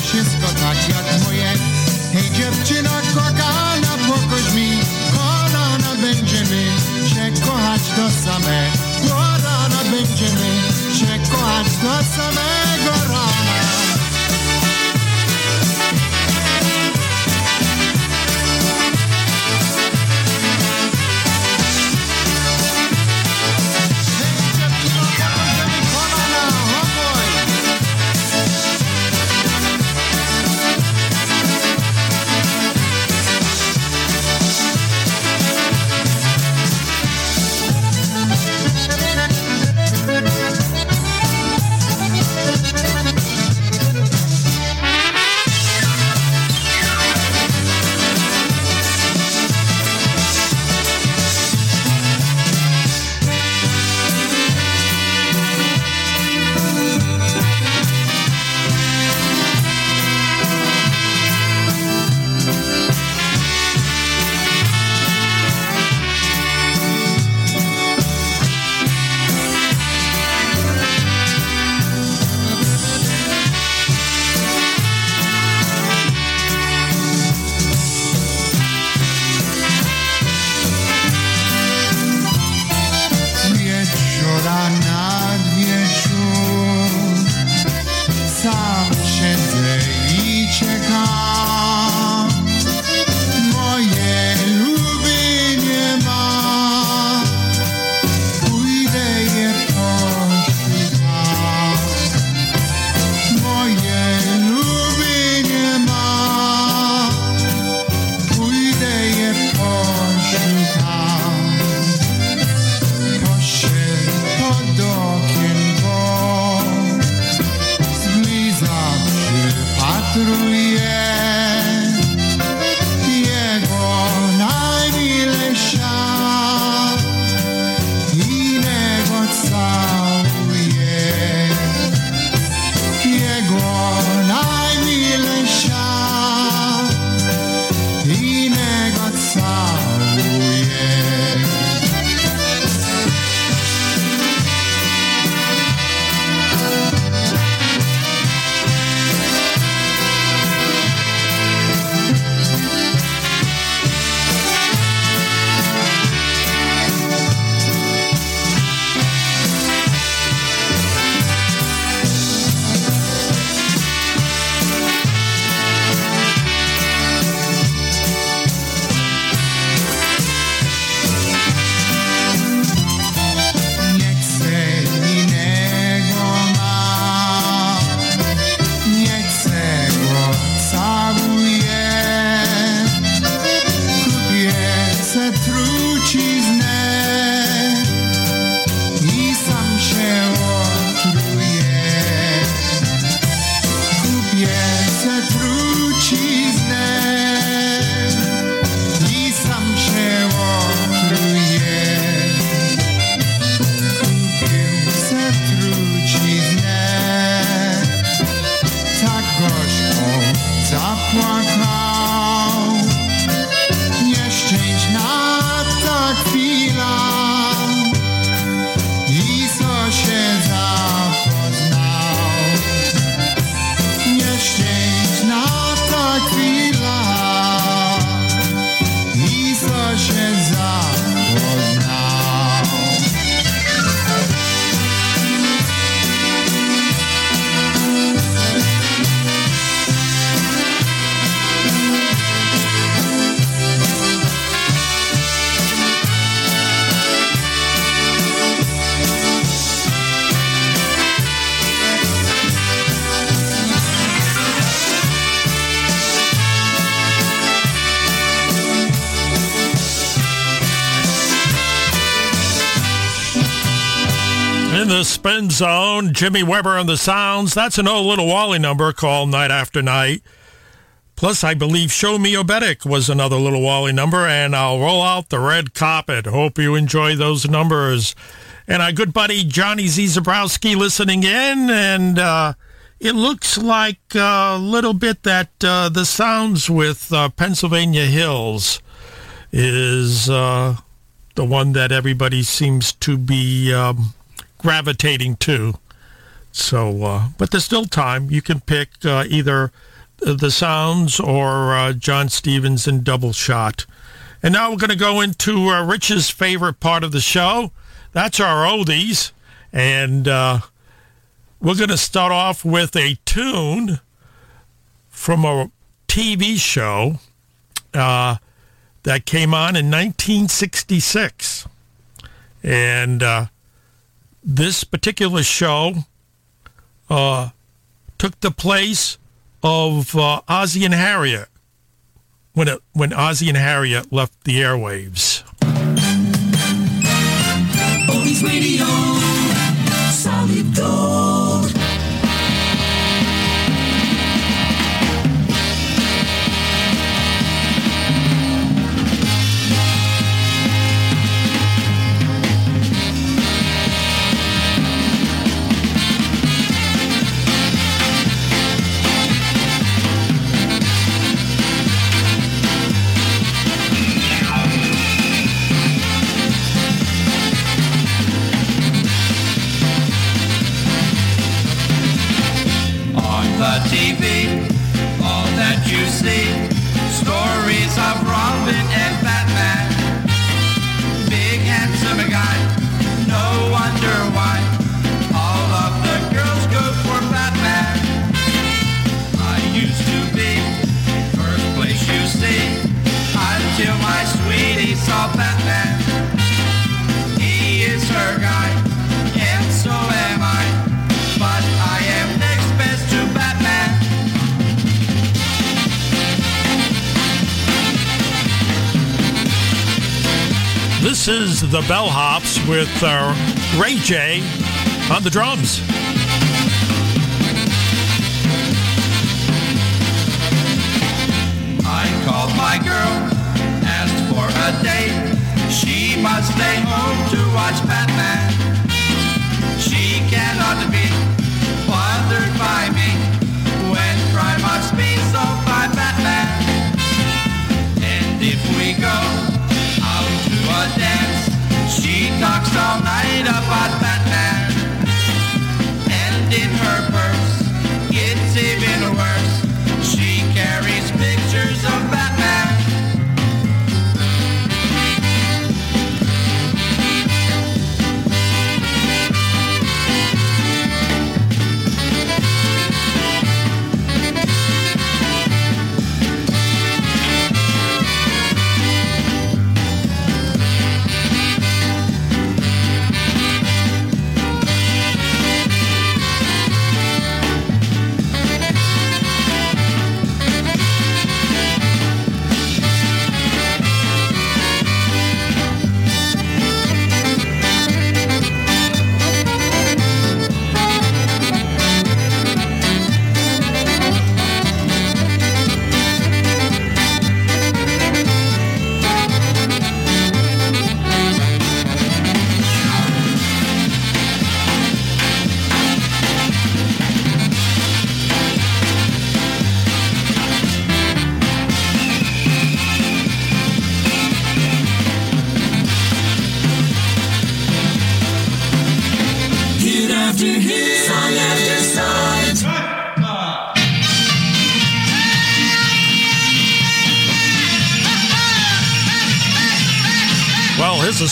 Wszystko tak, jak moje. Hej dziewczyno kochana, pokaż mi, kolana będziemy się kochać do samego rana, będziemy zone. Jimmy Weber on the sounds. That's an old little Wally number called Night After Night. Plus, I believe Show Me Obetic was another little Wally number, and I'll roll out the red carpet. Hope you enjoy those numbers. And our good buddy Johnny Z. Zabrowski listening in, and uh, it looks like a little bit that uh, the sounds with uh, Pennsylvania Hills is uh, the one that everybody seems to be um, gravitating to. So, uh, but there's still time. You can pick uh, either the sounds or uh, John Stevens in double shot. And now we're going to go into uh, Rich's favorite part of the show. That's our oldies. And uh, we're going to start off with a tune from a TV show uh, that came on in 1966. And uh, this particular show uh, took the place of uh, Ozzie and Harriet when it, when Ozzie and Harriet left the airwaves. Radio, solid This is the Bellhops with uh, Ray J on the drums. I called my girl, asked for a date. She must stay home to watch Batman. She cannot be bothered by me when crime must be solved by Batman. And if we go dance, she talks all night about Batman. And in her purse,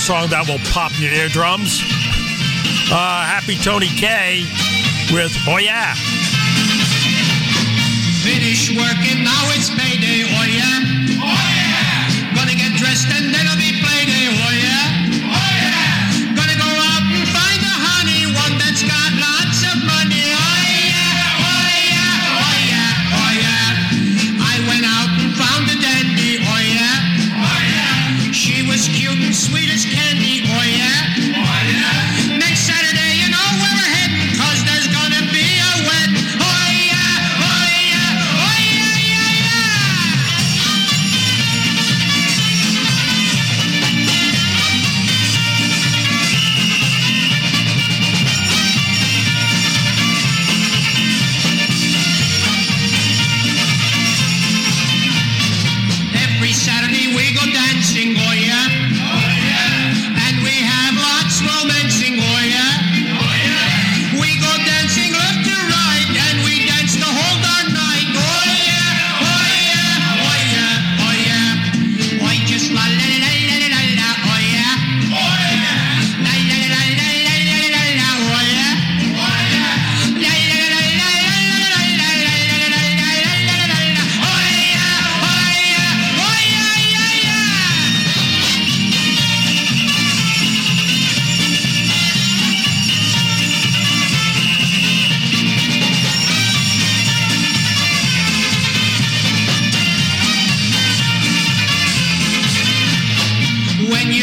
song that will pop your eardrums. Uh, Happy Tony K with Oh Yeah. Finish working, now it's payday,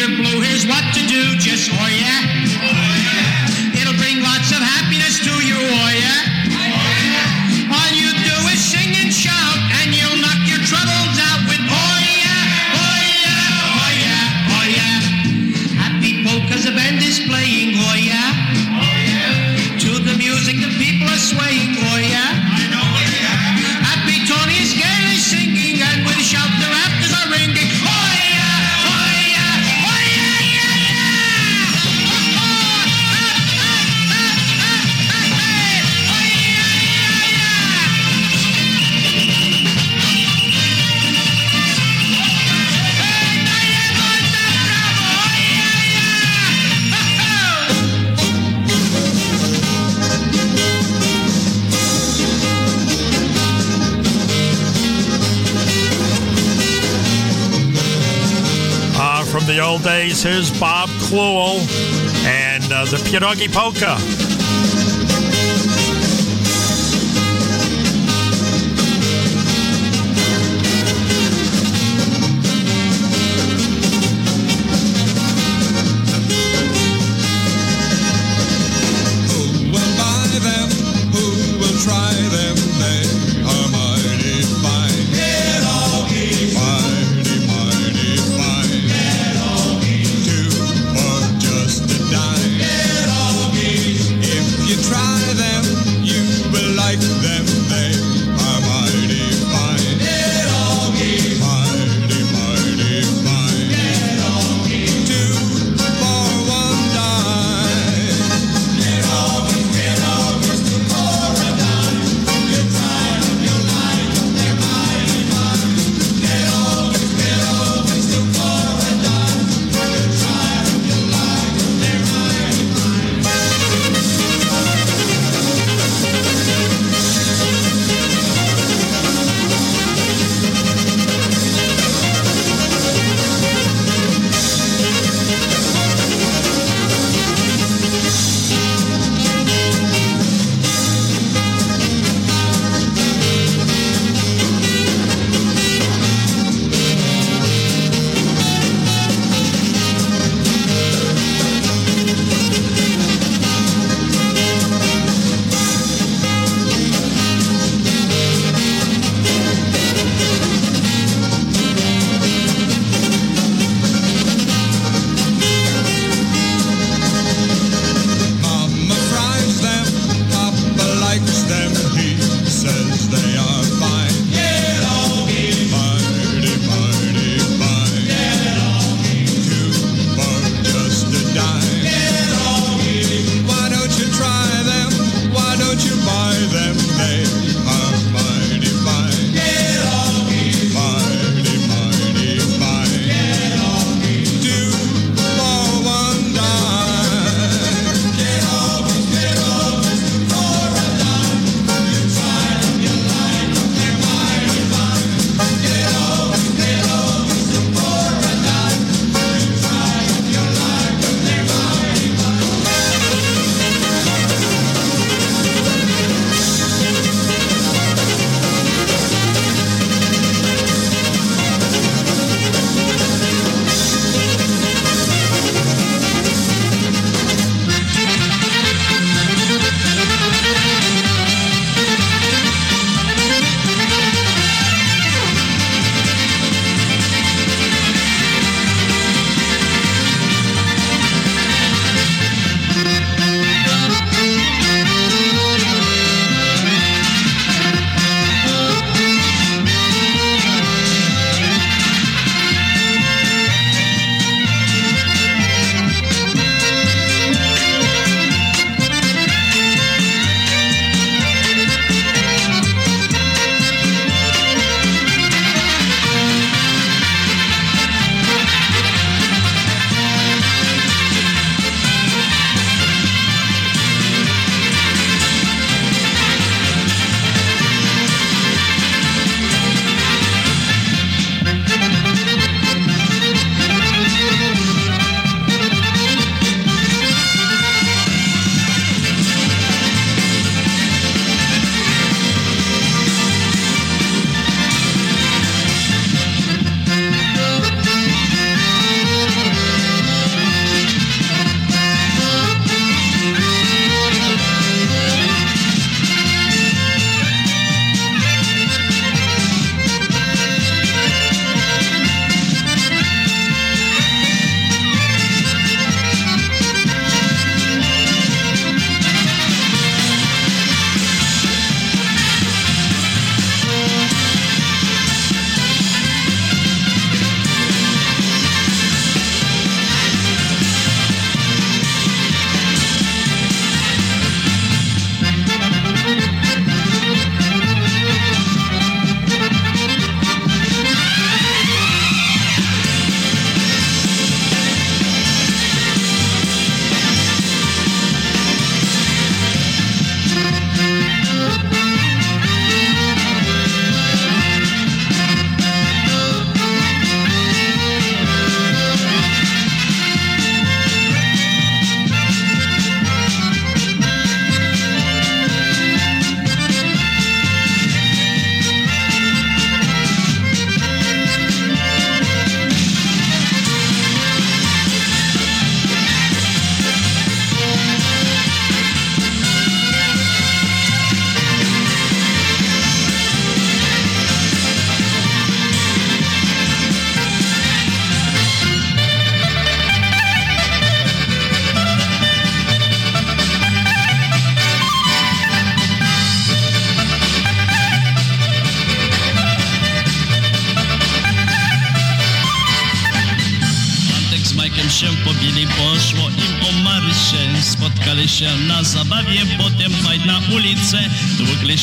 Blue, here's what to do. Just, oh yeah. Oh, yeah. Here's Bob Cluel and uh, the Pierogi Polka.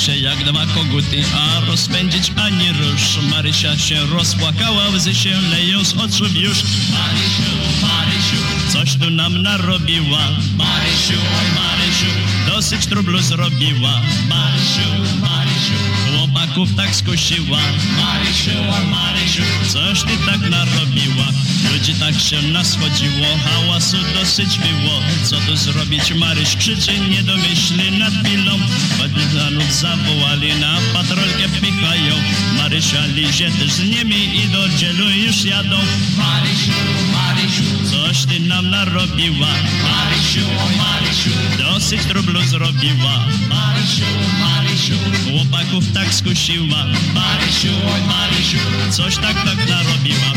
Się jak dwa koguty, a rozpędzić ani rusz. Marysia się rozpłakała, łzy się leją z oczu już. Marysiu, Marysiu, coś tu nam narobiła. Marysiu, oj Marysiu, dosyć trublu zrobiła. Marysiu, Marysiu, chłopaków tak skusiła. Marysiu, oj Marysiu, coś ty tak narobiła. Ludzi tak się naschodziło, hałasu dosyć było. Co tu zrobić, Maryś krzyczy, nie domyśli nad pilą. Partyzanów zawołali, na patrolkę pichają. Marysia lizie też z nimi i do dzielu już jadą. Marysiu, Marysiu, coś ty nam narobiła. Marysiu, Marysiu, dosyć trublu zrobiła. Marysiu, Marysiu, chłopaków tak skusiła. Marysiu, Marysiu, coś tak tak narobiła.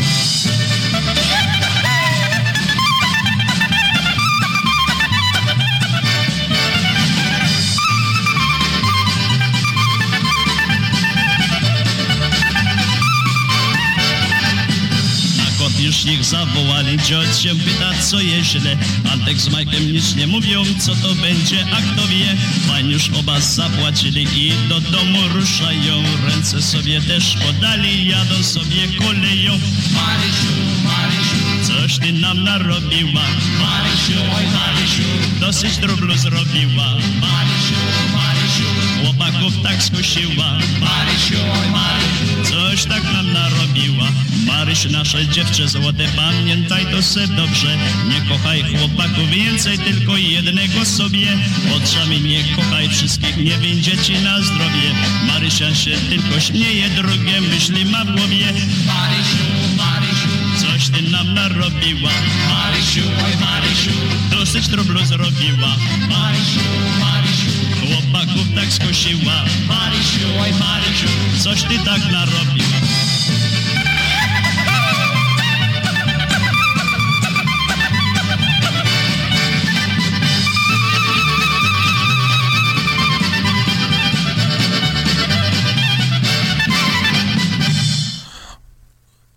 Na ich zawołali, się pyta, co je źle. Antek z Majkiem nic nie mówią, co to będzie, a kto wie. Pan już oba zapłacili i do domu ruszają. Ręce sobie też podali, jadą sobie koleją. Marysiu, Marysiu, coś ty nam narobiła. Marysiu, oj Marysiu, dosyć droblu zrobiła. Marysiu, Marysiu, chłopaków tak skusiła. Marysiu, Marysiu, coś tak nam narobiła. Maryś, nasze dziewczę złote, pamiętaj to se dobrze. Nie kochaj chłopaków więcej, tylko jednego sobie. Oczami nie kochaj wszystkich, nie będzie ci na zdrowie. Marysia się tylko śmieje, drugie myśli ma w głowie. Marysiu, Marysiu, coś ty nam narobiła. Marysiu, oj Marysiu, dosyć trublu zrobiła. Marysiu, Marysiu, chłopaków tak skusiła. Marysiu, oj Marysiu, coś ty tak.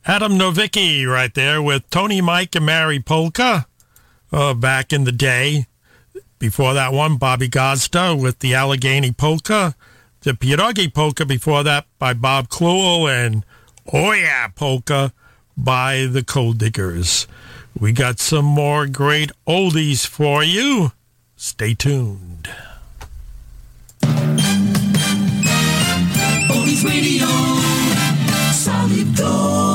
Adam Novicki right there with Tony Mike and Mary Polka uh, back in the day. Before that one, Bobby Gosda with the Allegheny Polka. The Pierogi Polka before that by Bob Kluel and Oh Yeah Polka by the Cold Diggers. We got some more great oldies for you. Stay tuned. Oldies Radio, solid gold.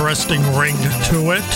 Interesting ring to it.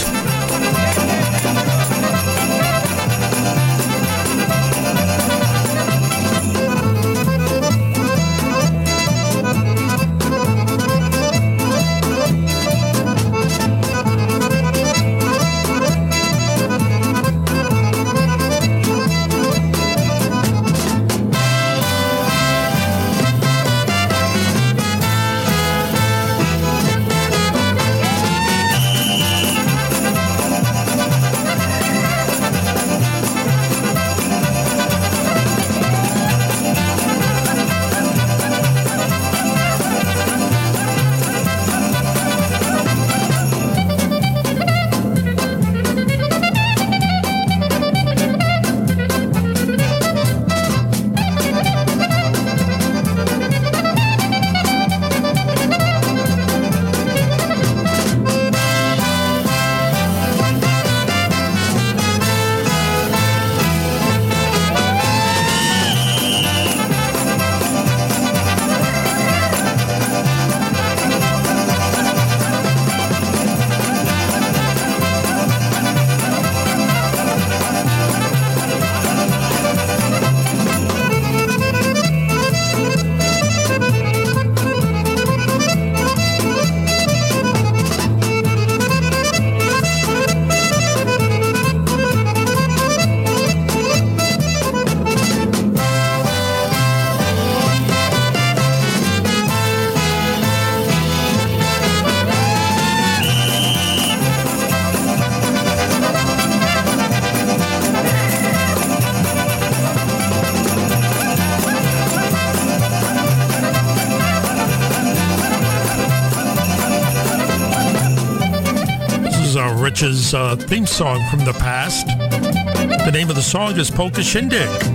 Is Rich's uh, theme song from the past. The name of the song is Polka Shindig.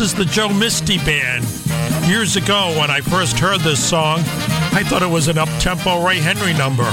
This is the Joe Misty Band. Years ago, when I first heard this song, I thought it was an up-tempo Ray Henry number.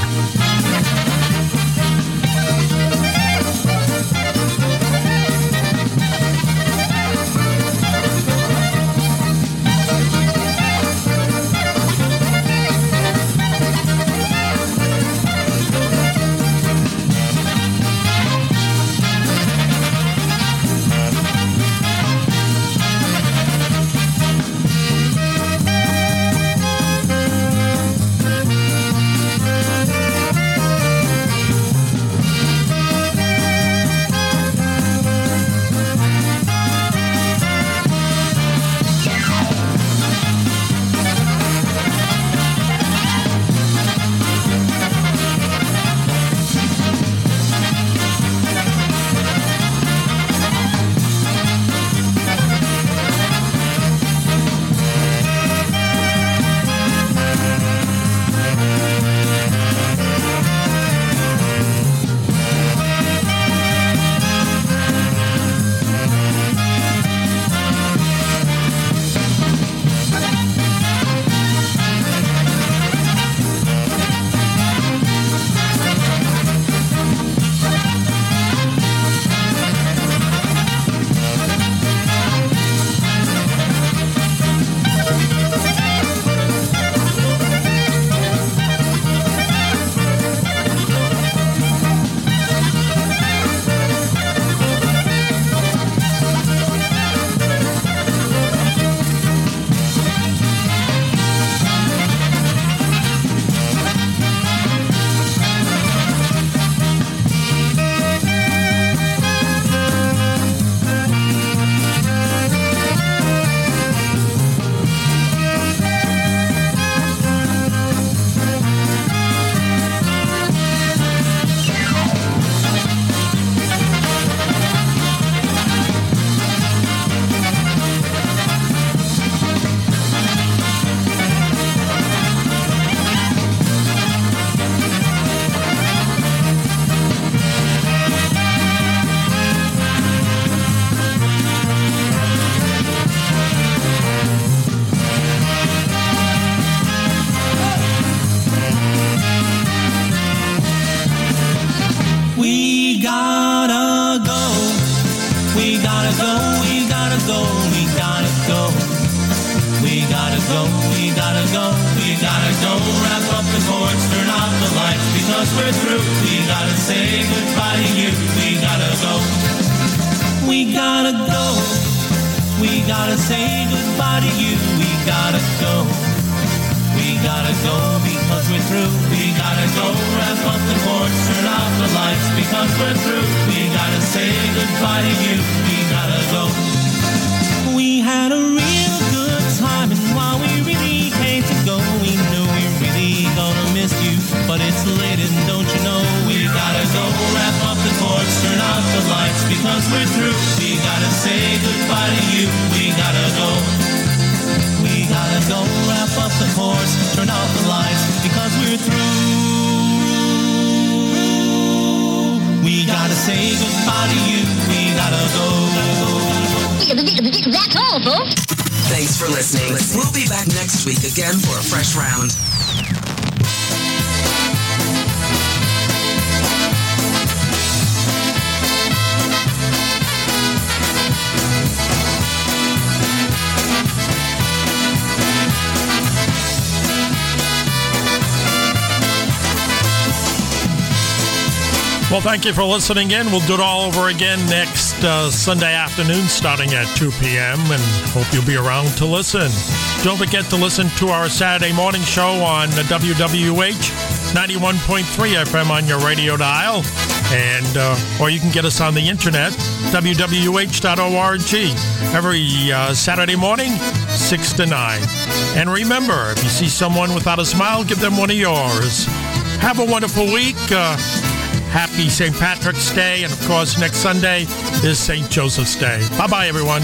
You for listening in. We'll do it all over again next uh, Sunday afternoon starting at 2 p.m. and hope you'll be around to listen. Don't forget to listen to our Saturday morning show on the WWH 91.3 FM on your radio dial. And, uh, or you can get us on the internet, www.org, every uh, Saturday morning, 6 to 9. And remember, if you see someone without a smile, give them one of yours. Have a wonderful week. Uh, Happy St. Patrick's Day. And of course, next Sunday is St. Joseph's Day. Bye bye, everyone.